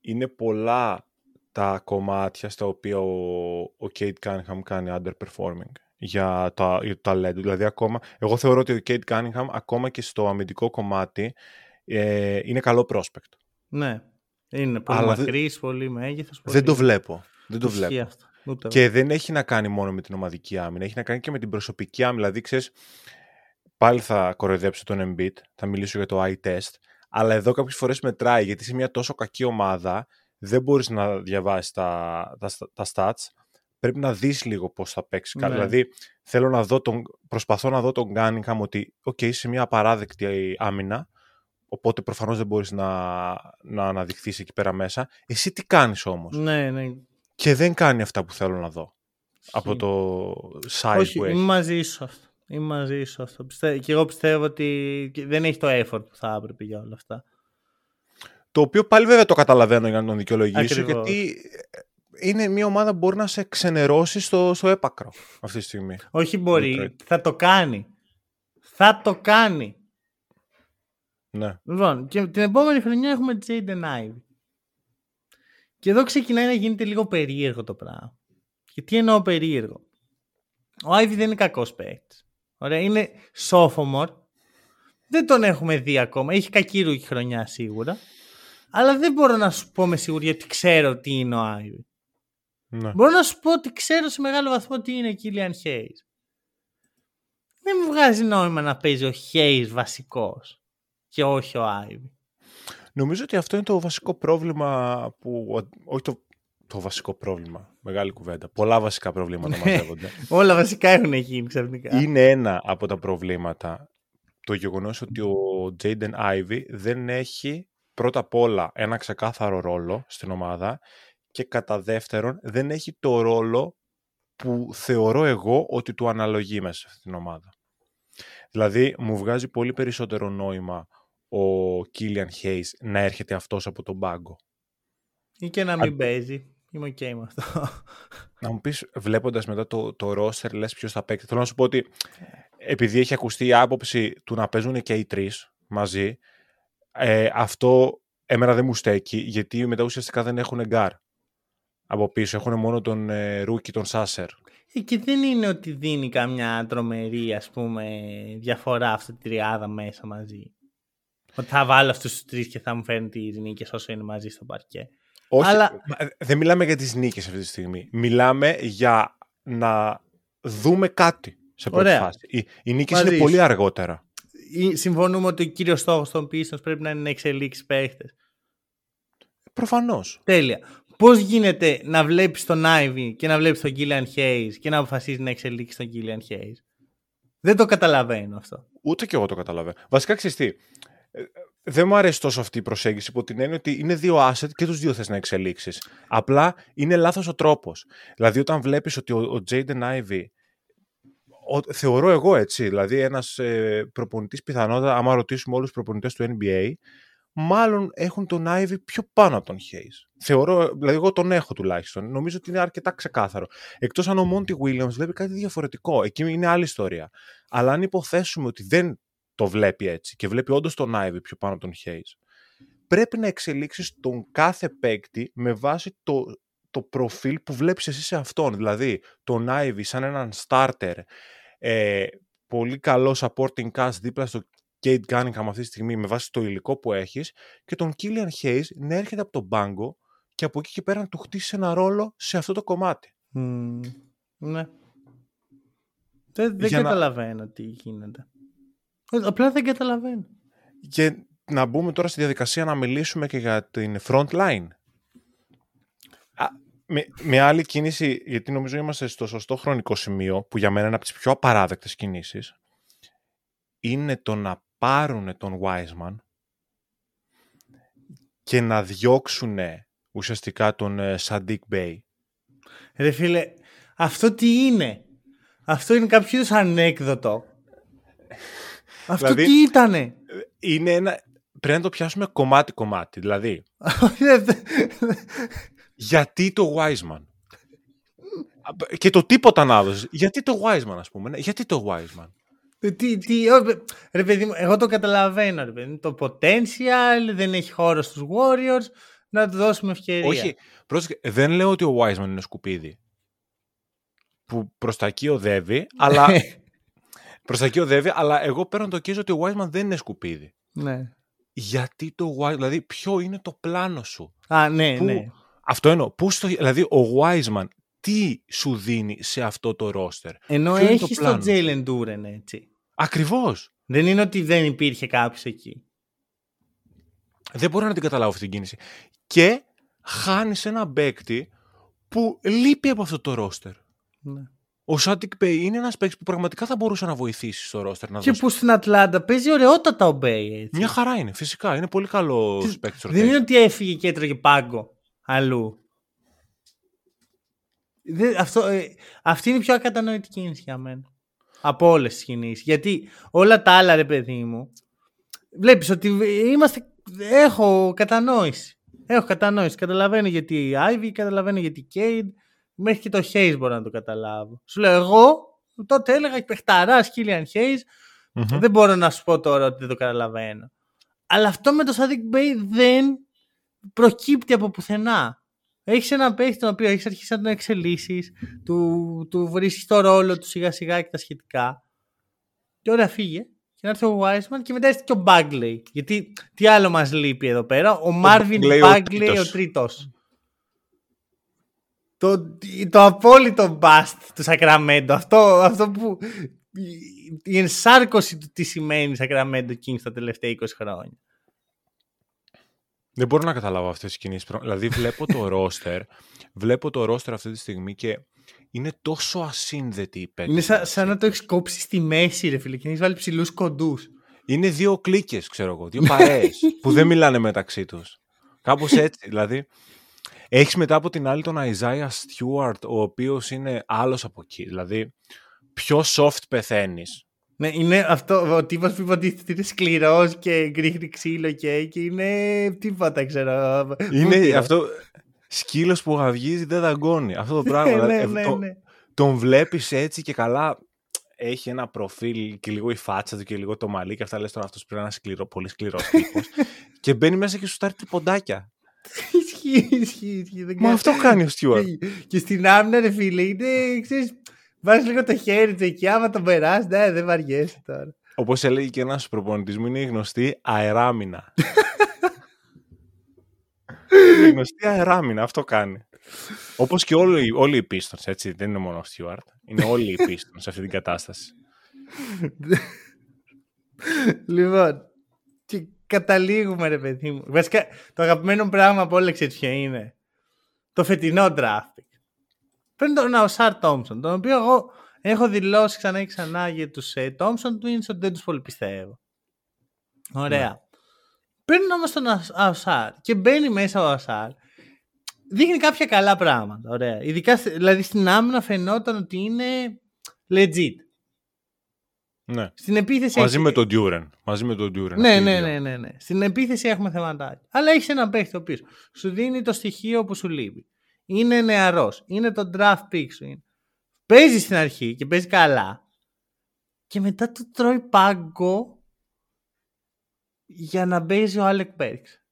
B: είναι πολλά τα κομμάτια στα οποία ο, ο Kate Cunningham κάνει underperforming για, τα, για το ταλέντο. Δηλαδή, ακόμα, εγώ θεωρώ ότι ο Kate Cunningham ακόμα και στο αμυντικό κομμάτι ε, είναι καλό prospect.
A: Ναι. Είναι πολύ Αλλά μακρύς, πολύ μέγεθος. Πολύ...
B: Δεν το βλέπω. Δεν το βλέπω. και δεν έχει να κάνει μόνο με την ομαδική άμυνα, έχει να κάνει και με την προσωπική άμυνα. Δηλαδή, ξέρεις, πάλι θα κοροϊδέψω τον Embiid, θα μιλήσω για το eye test, αλλά εδώ κάποιες φορές μετράει, γιατί σε μια τόσο κακή ομάδα δεν μπορείς να διαβάσεις τα, τα, τα stats, πρέπει να δεις λίγο πώς θα παίξεις. Ναι. Δηλαδή, θέλω να δω τον, προσπαθώ να δω τον Cunningham ότι, οk, είσαι μια απαράδεκτη άμυνα, οπότε προφανώς δεν μπορείς να, να αναδειχθείς εκεί πέρα μέσα. Εσύ τι κάνεις όμως;
A: Ναι, ναι.
B: Και δεν κάνει αυτά που θέλω να δω. Από το site
A: Όχι, που έχεις. είμαι μαζί σου αυτό. Είμαι μαζί σου αυτό. Και εγώ πιστεύω ότι δεν έχει το effort που θα έπρεπε για όλα αυτά.
B: Το οποίο πάλι βέβαια το καταλαβαίνω για να τον δικαιολογήσω, γιατί είναι μια ομάδα που μπορεί να σε ξενερώσει στο, στο έπακρο αυτή τη στιγμή.
A: Όχι μπορεί, θα το κάνει. Θα το κάνει.
B: Ναι.
A: Λοιπόν, και την επόμενη χρονιά έχουμε Jaden Ivey. Και εδώ ξεκινάει να γίνεται λίγο περίεργο το πράγμα. Και τι εννοώ περίεργο; Ο Άιβι δεν είναι κακός παίκτης. Ωραία, είναι sophomore. Δεν τον έχουμε δει ακόμα. Έχει κακή ρούκη χρονιά σίγουρα. Αλλά δεν μπορώ να σου πω με σιγουριά ότι ξέρω τι είναι ο Άιβι.
B: Ναι.
A: Μπορώ να σου πω ότι ξέρω σε μεγάλο βαθμό τι είναι Κίλιαν Χέις. Δεν μου βγάζει νόημα να παίζει ο Χέις βασικός και όχι ο Άιβι.
B: Νομίζω ότι αυτό είναι το βασικό πρόβλημα που. Όχι το, το βασικό πρόβλημα. Μεγάλη κουβέντα. Πολλά βασικά προβλήματα μαζεύονται. *laughs*
A: Όλα βασικά έχουν γίνει ξαφνικά.
B: είναι ένα από τα προβλήματα το γεγονός ότι ο Jaden Ivy δεν έχει πρώτα απ' όλα ένα ξεκάθαρο ρόλο στην ομάδα και κατά δεύτερον δεν έχει το ρόλο που θεωρώ εγώ ότι του αναλογεί μέσα σε αυτήν την ομάδα. Δηλαδή μου βγάζει πολύ περισσότερο νόημα ο Killian Hayes να έρχεται αυτός από τον πάγκο.
A: Ή και να μην παίζει. Είμαι οκ με αυτό.
B: Να μου πεις, βλέποντας μετά το, το roster, λες ποιος θα παίξει. Θέλω να σου πω ότι επειδή έχει ακουστεί η άποψη του να παίζουν και οι τρεις μαζί, ε, αυτό εμένα δεν μου στέκει, γιατί μετά ουσιαστικά δεν έχουν γκάρ από πίσω. Έχουν μόνο τον ε, rookie, τον Sasser.
A: Ε, Και δεν είναι ότι δίνει καμιά τρομερή ας πούμε διαφορά αυτή τη τριάδα μέσα μαζί. Ότι θα βάλω αυτούς τους τρεις και θα μου φέρνει τις νίκες όσο είναι μαζί στο παρκέ.
B: Όχι,
A: Αλλά-
B: μα, δεν μιλάμε για τις νίκες αυτή τη στιγμή. Μιλάμε για να δούμε κάτι σε πρώτη
A: Ωραία.
B: φάση. Οι, οι νίκες
A: Μαζί
B: είναι
A: σου.
B: πολύ αργότερα.
A: Ή- Συμφωνούμε ότι ο κύριος στόχος των Pistons πρέπει να είναι να εξελίξει παίχτες.
B: Προφανώς.
A: Τέλεια. Πώς γίνεται να βλέπεις τον Άιβι και να βλέπεις τον Gillian Hayes και να αποφασίζεις να εξελίξεις τον Gillian Hayes; Δεν το καταλαβαίνω αυτό.
B: Ούτε και εγώ το καταλαβαίνω. Βασικά, ξέρεις τι, ε, δεν μου αρέσει τόσο αυτή η προσέγγιση υπό την έννοια ότι είναι δύο asset και τους δύο θες να εξελίξεις. Απλά είναι λάθος ο τρόπος. Δηλαδή όταν βλέπεις ότι ο, ο Jaden Ivey ο- θεωρώ εγώ έτσι, δηλαδή ένας ε, προπονητής πιθανότατα, άμα ρωτήσουμε όλους τους προπονητές του NBA, μάλλον έχουν τον Ivy πιο πάνω από τον Hayes. Θεωρώ, δηλαδή εγώ τον έχω τουλάχιστον. Νομίζω ότι είναι αρκετά ξεκάθαρο. Εκτός αν ο Monty Williams βλέπει κάτι διαφορετικό. Εκεί είναι άλλη ιστορία. Αλλά αν υποθέσουμε ότι δεν το βλέπει έτσι και βλέπει όντως τον Ivy πιο πάνω από τον Hayes, πρέπει να εξελίξεις τον κάθε παίκτη με βάση το, το προφίλ που βλέπεις εσύ σε αυτόν. Δηλαδή, τον Ivy σαν έναν starter, ε, πολύ καλό supporting cast δίπλα στο Kate Cunningham αυτή τη στιγμή με βάση το υλικό που έχεις και τον Killian Hayes να έρχεται από τον πάγκο και από εκεί και πέρα να του χτίσει ένα ρόλο σε αυτό το κομμάτι.
A: Μμμ, ναι. Δεν, δεν
B: Για να-
A: καταλαβαίνω τι γίνεται. Ε, Απλά δεν καταλαβαίνω.
B: Και να μπούμε τώρα στη διαδικασία να μιλήσουμε και για την front line. Α, με, με άλλη κίνηση, γιατί νομίζω είμαστε στο σωστό χρονικό σημείο, που για μένα είναι από τις πιο απαράδεκτες κινήσεις, είναι το να πάρουν τον Wiseman και να διώξουν ουσιαστικά τον ε, Sadiq Bey.
A: Ρε φίλε, αυτό τι είναι; Αυτό είναι κάποιο είδους ανέκδοτο. αυτό
B: Δηλαδή-
A: τι ήτανε;
B: Είναι ένα... Πρέπει να το πιάσουμε κομμάτι-κομμάτι. Δηλαδή, γιατί το Wiseman; Και το τίποτα να δώσεις. Γιατί το Wiseman, ας πούμε. ναι, Γιατί το Wiseman;
A: Τι, τι, ω, ρε παιδί μου, εγώ το καταλαβαίνω. Ρε παιδί μου. Το potential δεν έχει χώρο στους Warriors. Να του δώσουμε ευκαιρία.
B: Όχι, πρόσεχε, δεν λέω ότι ο Wiseman είναι σκουπίδι. Που προς τα εκεί οδεύει, *laughs* αλλά... προς τα εκεί οδεύει, αλλά εγώ παίρνω το κίζο ότι ο Wiseman δεν είναι σκουπίδι.
A: ναι.
B: Γιατί το Wiseman, δηλαδή ποιο είναι το πλάνο σου;
A: Α, ναι,
B: Πού-
A: ναι.
B: Αυτό εννοώ. Πού στο, δηλαδή ο Wiseman τι σου δίνει σε αυτό το ρόστερ;
A: Ενώ
B: Ποιο είναι το
A: έχει τον
B: πλάνο;
A: Jalen Duren έτσι.
B: Ακριβώς.
A: Δεν είναι ότι δεν υπήρχε κάποιος εκεί.
B: Δεν μπορώ να την καταλάβω αυτή την κίνηση. Και χάνει ένα παίκτη που λείπει από αυτό το ρόστερ.
A: Ναι.
B: Ο Saddiq Bey είναι ένας παίκτης που πραγματικά θα μπορούσε να βοηθήσει στο ρόστερ. Να
A: Και
B: δώσει...
A: που στην Ατλάντα παίζει ωραιότατα ο Bey έτσι.
B: Μια χαρά είναι, φυσικά. Είναι πολύ καλός
A: Τι-
B: παίκτης.
A: Δεν είναι ότι έφυγε και έτρωγε πάγκο αλλού. Δεν, αυτό, ε, αυτή είναι η πιο ακατανόητη κίνηση για μένα. Από όλες τις κινήσεις. Γιατί όλα τα άλλα, ρε παιδί μου, βλέπεις ότι είμαστε. Έχω κατανόηση. Έχω κατανόηση. Καταλαβαίνω γιατί η Ivy, καταλαβαίνω γιατί η Cade. Μέχρι και το Hayes μπορώ να το καταλάβω. Σου λέω εγώ, τότε έλεγα παιχταρά Κίλιαν Hayes.
B: Μμμ.
A: Δεν μπορώ να σου πω τώρα ότι δεν το καταλαβαίνω. Αλλά αυτό με το Sadiq Bey δεν προκύπτει από πουθενά. Έχεις ένα παίχτη τον οποίο έχεις αρχίσει να τον εξελίσσεις, του, του βρίσκεις το ρόλο του σιγά σιγά και τα σχετικά. Και ωραία, φύγε. Και να έρθει ο Wiseman και μετά έρθει και ο Bagley. Γιατί τι άλλο μας λείπει εδώ πέρα; Ο Marvin Bagley, ο τρίτος. Το, το απόλυτο bust του Σακραμέντο. Αυτό, αυτό που. Η ενσάρκωση του τι σημαίνει Σακραμέντο Kings τα τελευταία 20 χρόνια.
B: Δεν μπορώ να καταλάβω αυτές τις κινήσεις. Δηλαδή, βλέπω το *laughs* ρόστερ, βλέπω το ρόστερ αυτή τη στιγμή και είναι τόσο ασύνδετη η παίκτη.
A: Είναι σαν, σαν να το έχεις κόψει στη μέση, ρε φίλε, και να έχεις βάλει ψηλούς κοντούς.
B: Είναι δύο κλίκες, ξέρω εγώ, δύο παρέες που δεν *laughs* μιλάνε μεταξύ τους. Κάπως έτσι. Δηλαδή, έχεις μετά από την άλλη τον Isaiah Stewart, ο οποίος είναι άλλος από εκεί. Δηλαδή, πιο soft πεθαίνεις.
A: Ναι, είναι αυτό ο τύπος που υποτίθεται είναι σκληρός και γκρίχνει ξύλο και, και είναι τίποτα, ξέρω.
B: Είναι αυτό. Σκύλος που γαυγίζει δεν δαγκώνει. Αυτό το πράγμα.
A: ναι, ναι, ναι.
B: Τον βλέπεις έτσι και καλά. Έχει ένα προφίλ και λίγο η φάτσα του και λίγο το μαλλί και αυτά λες τώρα αυτός πρέπει να είναι σκληρό, πολύ σκληρός τύπος *laughs* και μπαίνει μέσα και σου στάρει ποντάκια. *laughs*
A: Ισχύει, ισχύει.
B: Μα αυτό κάνει ο Στιούαρτ.
A: Και στην άμυνα, ρε φίλε, είναι, ξέρεις, Βάζεις λίγο το χέρι του εκεί, άμα τον περάσεις, ναι, δεν βαριέσαι τώρα.
B: Όπως έλεγε και ένας προπονητής μου, είναι η γνωστή αεράμινα. είναι η γνωστή αεράμινα, αυτό κάνει. Όπως και όλοι, όλοι οι Pistons, έτσι. Δεν είναι μόνο ο Στιούαρτ. Είναι όλοι οι Pistons σε αυτή την κατάσταση.
A: λοιπόν, και καταλήγουμε, ρε παιδί μου. Βασικά, το αγαπημένο πράγμα από όλα ξέρεις ποιο είναι; Το φετινό draft Παίρνει τον Αουσάρ Τόμψον, τον οποίο εγώ έχω δηλώσει ξανά και ξανά για τους ε, Τόμψον Twins ότι δεν του πολύ πιστεύω. Ωραία. Ναι. Παίρνει όμως τον Αουσάρ και μπαίνει μέσα ο Αουσάρ. Δείχνει κάποια καλά πράγματα. Ωραία. Ειδικά δηλαδή στην άμυνα φαινόταν ότι είναι legit.
B: Ναι.
A: Στην επίθεση
B: Μαζί με τον Duren. Μαζί με τον Duren.
A: Ναι, ναι, ναι, ναι, ναι. Στην επίθεση έχουμε θεματάκια. Αλλά έχεις ένα παίχτη ο οποίος σου δίνει το στοιχείο που σου λείπει είναι νεαρός. Είναι το draft pick σου. Είναι. Παίζει στην αρχή και παίζει καλά. Και μετά του τρώει πάγκο για να παίζει ο Άλεκ Μπέρξ.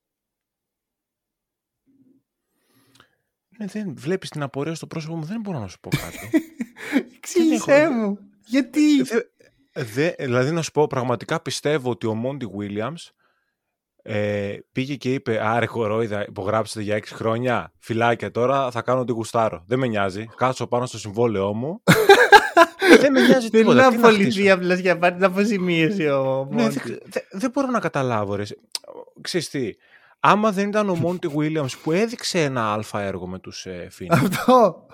B: Ναι, δεν βλέπεις την απορία στο πρόσωπο μου, δεν μπορώ να σου πω κάτι. *laughs*
A: Εξήγησέ μου. Γιατί...
B: Δε, δηλαδή να σου πω, πραγματικά πιστεύω ότι ο Μόντι Williams ε, πήγε και είπε Άρε χορόιδα, υπογράψετε για 6 χρόνια. Φυλάκια τώρα, θα κάνω ό,τι γουστάρω. Δεν με νοιάζει. Κάτσω πάνω στο συμβόλαιό μου. *laughs* δεν με νοιάζει τίποτα.
A: Δεν είναι απολυθεί απλά για πάρει την αποζημίωση ο
B: ναι, Δεν μπορώ να καταλάβω. Ρε. Ξέρεις τι, άμα δεν ήταν ο Μόντι Williams που έδειξε ένα αλφα έργο με τους ε,
A: Αυτό.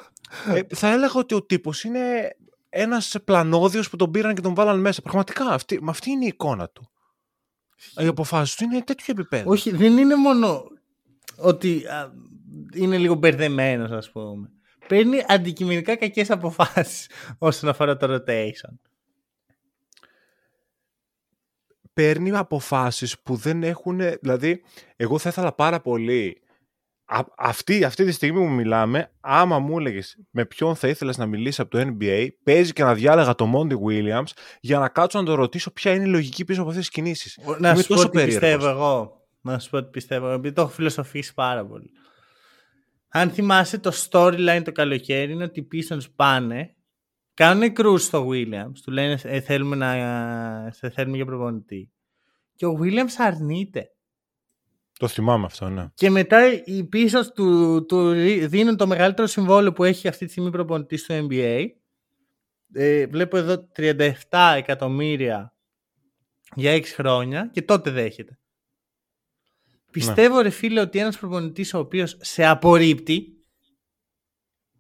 B: Ε, θα έλεγα ότι ο τύπος είναι ένας πλανόδιος που τον πήραν και τον βάλαν μέσα. Πραγματικά, αυτή, με αυτή είναι η εικόνα του. Οι αποφάσεις του είναι τέτοιο επίπεδο.
A: Όχι, δεν είναι μόνο ότι είναι λίγο μπερδεμένος, ας πούμε. Παίρνει αντικειμενικά κακές αποφάσεις *laughs* όσον αφορά το rotation.
B: Παίρνει αποφάσεις που δεν έχουν... Δηλαδή, εγώ θα ήθελα πάρα πολύ αυτή, αυτή τη στιγμή που μιλάμε, άμα μου έλεγες με ποιον θα ήθελες να μιλήσεις από το NBA, παίζει και να διάλεγα το Monty Williams για να κάτσω να το ρωτήσω ποια είναι η λογική πίσω από αυτές τις κινήσεις.
A: Να σου πω τι πιστεύω εγώ. Να σου πω τι πιστεύω, επειδή το έχω φιλοσοφήσει πάρα πολύ. Αν θυμάσαι το storyline το καλοκαίρι είναι ότι οι Pistons πάνε, κάνουν κρούς στο Williams, του λένε ε, θέλουμε, να, σε θέλουμε για προπονητή. Και ο Williams αρνείται.
B: Το θυμάμαι αυτό, ναι.
A: Και μετά οι πίσω του, του δίνουν το μεγαλύτερο συμβόλαιο που έχει αυτή τη στιγμή προπονητής στο NBA. Ε, βλέπω εδώ 37 εκατομμύρια για 6 χρόνια και τότε δέχεται. Πιστεύω ρε φίλε ότι ένας προπονητής ο οποίος σε απορρίπτει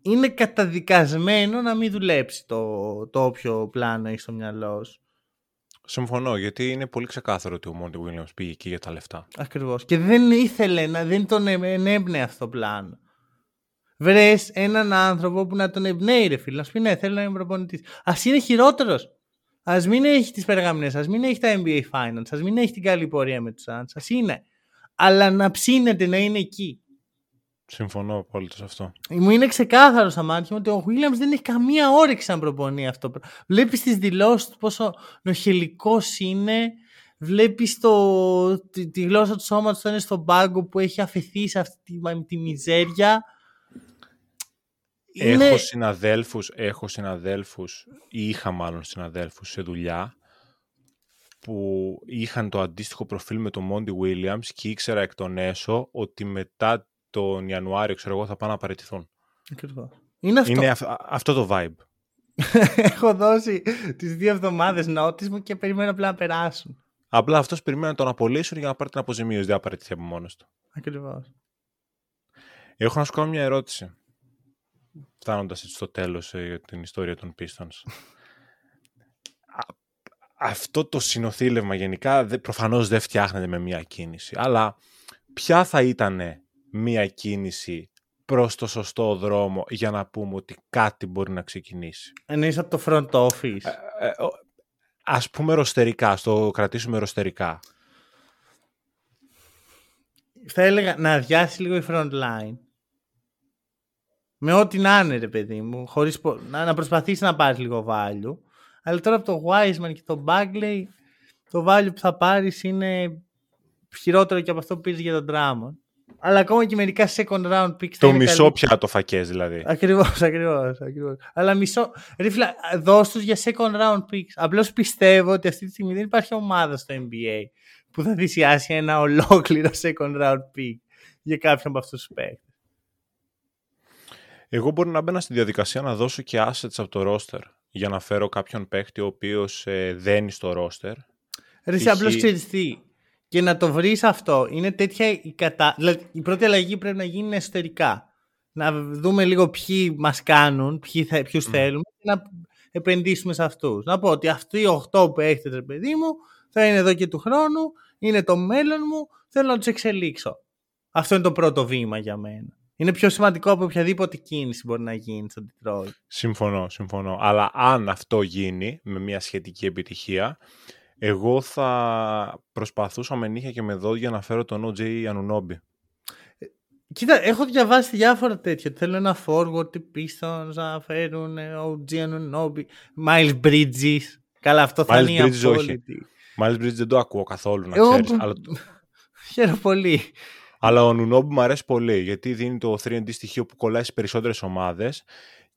A: είναι καταδικασμένο να μην δουλέψει το, το όποιο πλάνο έχει στο μυαλό σου.
B: Συμφωνώ, γιατί είναι πολύ ξεκάθαρο ότι ο Μόντι Williams πήγε εκεί για τα λεφτά.
A: Ακριβώς. Και δεν ήθελε να, δεν τον ενέμπνεε αυτό το πλάνο. Βρες έναν άνθρωπο που να τον εμπνέει, ρε φίλε. Να σου πει ναι, θέλω να είμαι προπονητής. Α είναι χειρότερος. Α μην έχει τις περγαμινές, ας μην έχει τα NBA Finals, ας μην έχει την καλή πορεία με τους Suns. Α είναι. Αλλά να ψήνεται να είναι εκεί.
B: Συμφωνώ απόλυτα σε αυτό.
A: Μου είναι ξεκάθαρο στα μάτια μου ότι ο Williams δεν έχει καμία όρεξη να προπονεί αυτό. Βλέπεις τις δηλώσεις του πόσο νοχελικός είναι. Βλέπεις τη, τη, γλώσσα του σώματος όταν είναι στον πάγκο που έχει αφαιθεί σε αυτή τη, τη μιζέρια. Είναι...
B: Έχω συναδέλφους, έχω συναδέλφους ή είχα μάλλον συναδέλφους σε δουλειά που είχαν το αντίστοιχο προφίλ με τον Μόντι Williams και ήξερα εκ των έσω ότι μετά τον Ιανουάριο, ξέρω εγώ, θα πάνε να παραιτηθούν.
A: Ακριβώς. Είναι αυτό.
B: Είναι αυ- αυτό το vibe. *laughs*
A: Έχω δώσει τις δύο εβδομάδες νότης μου και περιμένω απλά να περάσουν.
B: Απλά αυτός περιμένει να τον απολύσουν για να πάρει την αποζημίωση, δεν θα παραιτηθεί από μόνος του.
A: Ακριβώς.
B: Έχω να σου κάνω μια ερώτηση. Φτάνοντας έτσι στο τέλος ε, για την ιστορία των Pistons. Α- Αυτό το συνοθήλευμα γενικά δε- προφανώς δεν φτιάχνεται με μια κίνηση. Αλλά ποια θα ήταν μια κίνηση προς το σωστό δρόμο για να πούμε ότι κάτι μπορεί να ξεκινήσει.
A: Εννοείς από το front office.
B: Ε, ε, ο- ας πούμε ροστερικά, στο κρατήσουμε ροστερικά.
A: θα έλεγα να αδειάσει λίγο η front line. Με ό,τι να είναι, ρε παιδί μου. Χωρίς, πο- να, να προσπαθήσεις να πάρεις λίγο value. Αλλά τώρα από το Wiseman και το Bagley, το value που θα πάρεις είναι χειρότερο και από αυτό που πήρες για τον Drummond. Αλλά ακόμα και μερικά second round picks. θα
B: Το
A: είναι
B: μισό
A: καλύ-
B: πια το φακές δηλαδή.
A: Ακριβώς, ακριβώς, ακριβώς. Αλλά μισό... Ρε φίλε, δώσ' τους για second round picks. Απλώς πιστεύω ότι αυτή τη στιγμή δεν υπάρχει ομάδα στο NBA που θα θυσιάσει ένα ολόκληρο second round pick για κάποιον από αυτούς τους παίκτες.
B: Εγώ μπορεί να μπαίνα στη διαδικασία να δώσω και assets από το roster για να φέρω κάποιον παίχτη ο οποίος ε, δένει στο roster.
A: Ρε, εσύ
B: Π.χ.
A: απλώς ξέρεις τι. Και να το βρεις αυτό. Είναι τέτοια η κατά... Δηλαδή, η πρώτη αλλαγή πρέπει να γίνει εσωτερικά. Να δούμε λίγο ποιοι μας κάνουν, ποιοι θα, ποιους θέλουμε και να επενδύσουμε σε αυτούς. Να πω ότι αυτοί οι 8 που έχετε, ρε παιδί μου, θα είναι εδώ και του χρόνου, είναι το μέλλον μου, θέλω να τους εξελίξω. Αυτό είναι το πρώτο βήμα για μένα. Είναι πιο σημαντικό από οποιαδήποτε κίνηση μπορεί να γίνει στο Detroit.
B: Συμφωνώ, συμφωνώ. Αλλά αν αυτό γίνει με μια σχετική επιτυχία, εγώ θα προσπαθούσα με νύχια και με δόντια να φέρω τον OJ Ανουνόμπι.
A: Κοίτα, έχω διαβάσει διάφορα τέτοια. Θέλω ένα forward, οι Pistons να φέρουν ε, OG Anunoby, Miles Bridges. Καλά, αυτό θα
B: Miles
A: είναι η
B: Bridges όχι.
A: απόλυτη.
B: Miles Bridges δεν το ακούω καθόλου, να
A: Εγώ
B: ξέρεις.
A: που-
B: Αλλά, *laughs*
A: Χαίρομαι πολύ.
B: αλλά ο Ανουνόμπι μου αρέσει πολύ, γιατί δίνει το 3D στοιχείο που κολλάει στις περισσότερες ομάδες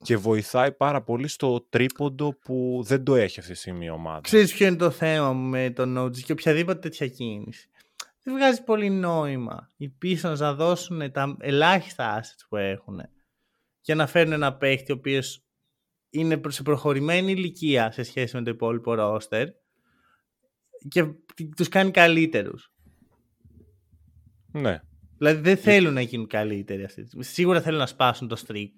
B: και βοηθάει πάρα πολύ στο τρίποντο που δεν το έχει αυτή τη στιγμή η ομάδα.
A: Ξέρεις ποιο είναι το θέμα μου με τον OG και οποιαδήποτε τέτοια κίνηση. Δεν βγάζει πολύ νόημα οι Pistons να δώσουν τα ελάχιστα assets που έχουν για να φέρουν ένα παίχτη ο οποίος είναι προ- σε προχωρημένη ηλικία σε σχέση με το υπόλοιπο roster και τους κάνει καλύτερους.
B: Ναι.
A: Δηλαδή δεν θέλουν να γίνουν καλύτεροι αυτή τη στιγμή. Σίγουρα θέλουν να σπάσουν το streak.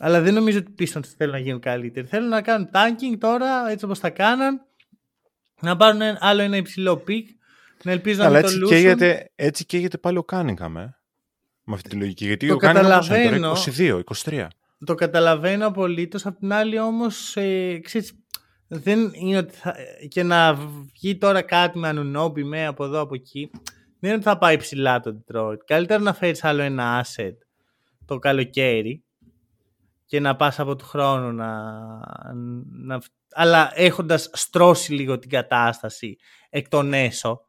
A: Αλλά δεν νομίζω ότι οι Pistons θέλουν να γίνουν καλύτεροι. Θέλουν να κάνουν tanking τώρα, έτσι όπως τα κάναν, να πάρουν ένα- άλλο ένα υψηλό pick, να ελπίζουν να
B: Αλλά
A: μην το
B: έτσι
A: λούσουν.
B: καίγεται, έτσι καίγεται πάλι ο Κάνιγκαμ, ε. Με αυτή τη λογική. Γιατί
A: Το
B: ο Κάνιγκαμ πόσο είναι
A: καταλαβαίνω.
B: τώρα, 22, 23.
A: Το καταλαβαίνω απολύτως. Απ' την άλλη όμως, ε, ξέρεις, δεν είναι ότι θα, και να βγει τώρα κάτι με ανουνόμπι με από εδώ από εκεί. Δεν είναι ότι θα πάει ψηλά το Detroit. Καλύτερα να φέρεις άλλο ένα asset το καλοκαίρι και να πας από του χρόνου να, να αλλά έχοντας στρώσει λίγο την κατάσταση εκ των έσω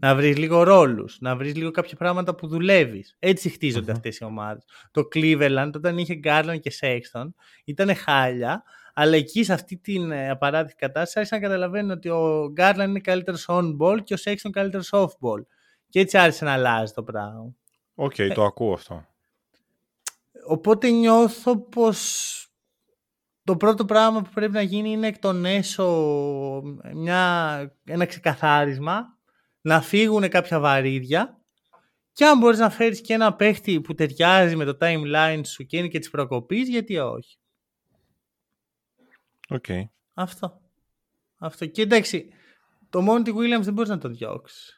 A: να βρεις λίγο ρόλους, να βρεις λίγο κάποια πράγματα που δουλεύεις. Έτσι χτίζονται αυτές οι ομάδες. Το Cleveland όταν είχε Garland και Sexton ήταν χάλια, αλλά εκεί σε αυτή την ε, απαράδεκτη κατάσταση άρχισαν να καταλαβαίνουν ότι ο Garland είναι καλύτερος on ball και ο Sexton καλύτερος off ball. Και έτσι άρχισε να αλλάζει το πράγμα.
B: Οκ,
A: Ε,
B: το ακούω αυτό.
A: Οπότε νιώθω πως το πρώτο πράγμα που πρέπει να γίνει είναι εκ των έσω μια, ένα ξεκαθάρισμα, να φύγουν κάποια βαρύδια και αν μπορείς να φέρεις και ένα παίχτη που ταιριάζει με το timeline σου και είναι και της προκοπής, γιατί όχι.
B: Οκ.
A: Αυτό. Αυτό. Και εντάξει, τον Monty Williams δεν μπορείς να το διώξεις.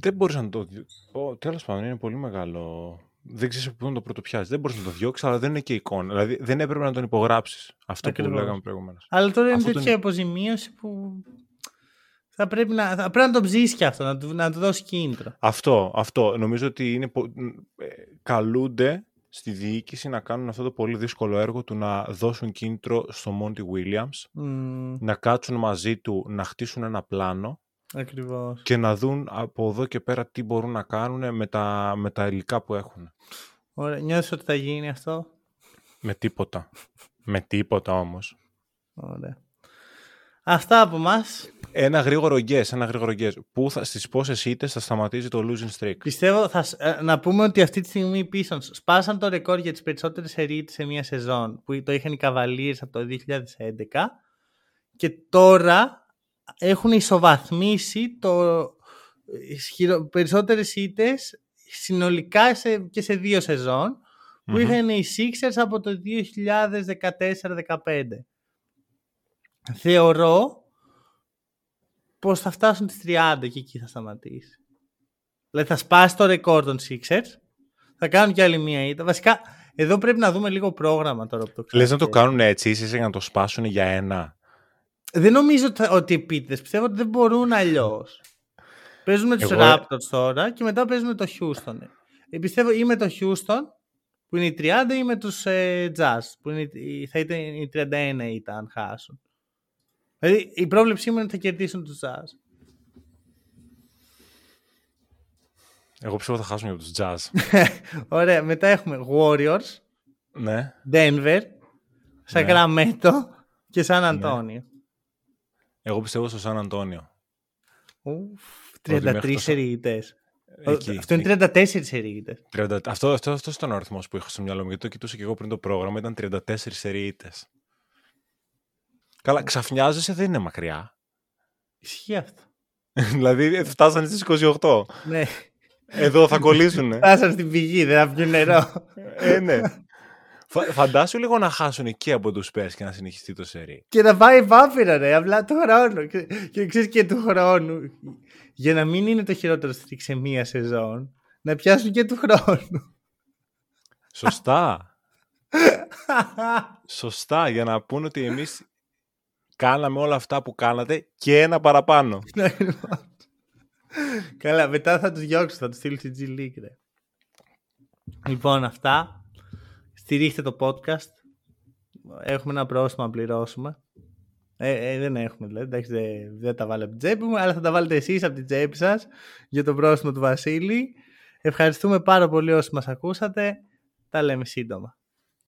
B: Δεν μπορείς να το... δι- Ω, τέλος πάντων, είναι πολύ μεγάλο... Δεν ξέρεις από πού να το πρωτοπιάσεις. Δεν μπορείς να το διώξεις, αλλά δεν είναι και εικόνα. Δηλαδή, δεν έπρεπε να τον υπογράψεις. Αυτό
A: Ακριβώς.
B: που λέγαμε προηγουμένως.
A: Αλλά τώρα είναι
B: Αυτό
A: τέτοια
B: τον-
A: αποζημίωση που θα πρέπει να, θα πρέπει να το ψήσει και αυτό, να του, να του δώσεις κίνητρο.
B: Αυτό, αυτό. Νομίζω ότι είναι, πο- ε, καλούνται στη διοίκηση να κάνουν αυτό το πολύ δύσκολο έργο του να δώσουν κίνητρο στο Monty Williams,
A: Μμμ.
B: να κάτσουν μαζί του, να χτίσουν ένα πλάνο
A: Ακριβώς.
B: και να δουν από εδώ και πέρα τι μπορούν να κάνουν με τα, με τα υλικά που έχουν.
A: Ωραία. Νιώθεις ότι θα γίνει αυτό;
B: Με τίποτα. με τίποτα όμως.
A: Ωραία. Αυτά από μας.
B: Ένα γρήγορο guess, ένα γρήγορο guess. Πού θα, στις πόσες ήττες θα σταματήσει το losing streak;
A: Πιστεύω θα, σ- ε, να πούμε ότι αυτή τη στιγμή οι Pistons σπάσαν το ρεκόρ για τις περισσότερες σερίτες σε μια σεζόν που το είχαν οι Cavaliers από το 2011 και τώρα έχουν ισοβαθμίσει το ισχυρο- περισσότερες ήττες συνολικά σε, και σε δύο σεζόν που
B: Μμμ.
A: είχαν οι Sixers από το 2014-15. Θεωρώ πως θα φτάσουν τις 30 και εκεί θα σταματήσει. Δηλαδή θα σπάσει το ρεκόρ των Sixers, θα κάνουν κι άλλη μία ήττα. Βασικά, εδώ πρέπει να δούμε λίγο πρόγραμμα τώρα που το
B: Λες να το
A: ξέρετε.
B: κάνουν έτσι, ίσως για να το σπάσουν για ένα;
A: Δεν νομίζω ότι, θα- ότι επίτηδες. Πιστεύω ότι δεν μπορούν αλλιώς. Παίζουν με τους
B: Εγώ-
A: Raptors τώρα και μετά παίζουν με το Houston. Ε, πιστεύω ή με το Houston που είναι οι 30 ή με τους ε, Jazz που είναι, οι- θα ήταν οι 31 ήττα αν χάσουν. Δηλαδή η πρόβλεψή μου είναι ότι θα κερδίσουν τους Jazz.
B: Εγώ πιστεύω θα χάσουν για τους Jazz. *laughs*
A: Ωραία, μετά έχουμε Warriors,
B: ναι.
A: Denver, Sacramento και San Antonio.
B: Εγώ πιστεύω στο Σαν Αντώνιο.
A: Ουφ,
B: Ότι μέχρι
A: 33
B: το-
A: σερίτες.
B: Εκεί.
A: Αυτό είναι 34 σερίτες.
B: 30 Αυτό, αυτό, αυτός ήταν ο αριθμός που είχα στο μυαλό μου, γιατί το κοιτούσα και εγώ πριν το πρόγραμμα, ήταν 34 σεριίτες. Καλά, ξαφνιάζεσαι δεν είναι μακριά.
A: Ισχύει αυτό. *laughs*
B: δηλαδή φτάσανε στις 28.
A: ναι.
B: Εδώ θα κολλήσουνε.
A: Φτάσαν στην πηγή, δεν θα πιούν νερό.
B: ε, ναι. Φα, φαντάσου λίγο να χάσουν και από τους Spurs και να συνεχιστεί το σερί.
A: και να πάει βάφυρα, ρε, απλά του χρόνου. Και, και ξέρεις και του χρόνου. Για να μην είναι το χειρότερο στρίξ σε μία σεζόν, να πιάσουν και του χρόνου.
B: Σωστά. *laughs* Σωστά, για να πούνε ότι εμείς κάναμε όλα αυτά που κάνατε και ένα παραπάνω.
A: Καλά, μετά θα τους διώξω, θα τους στείλω στη G League, ρε. Λοιπόν, αυτά. Στηρίχτε το podcast. Έχουμε ένα πρόστιμο να πληρώσουμε. Ε, ε, δεν έχουμε δηλαδή, εντάξει, δεν, δεν τα βάλω από την τσέπη μου, αλλά θα τα βάλετε εσείς από την τσέπη σας για το πρόστιμο του Βασίλη. Ευχαριστούμε πάρα πολύ όσοι μας ακούσατε. Τα λέμε σύντομα.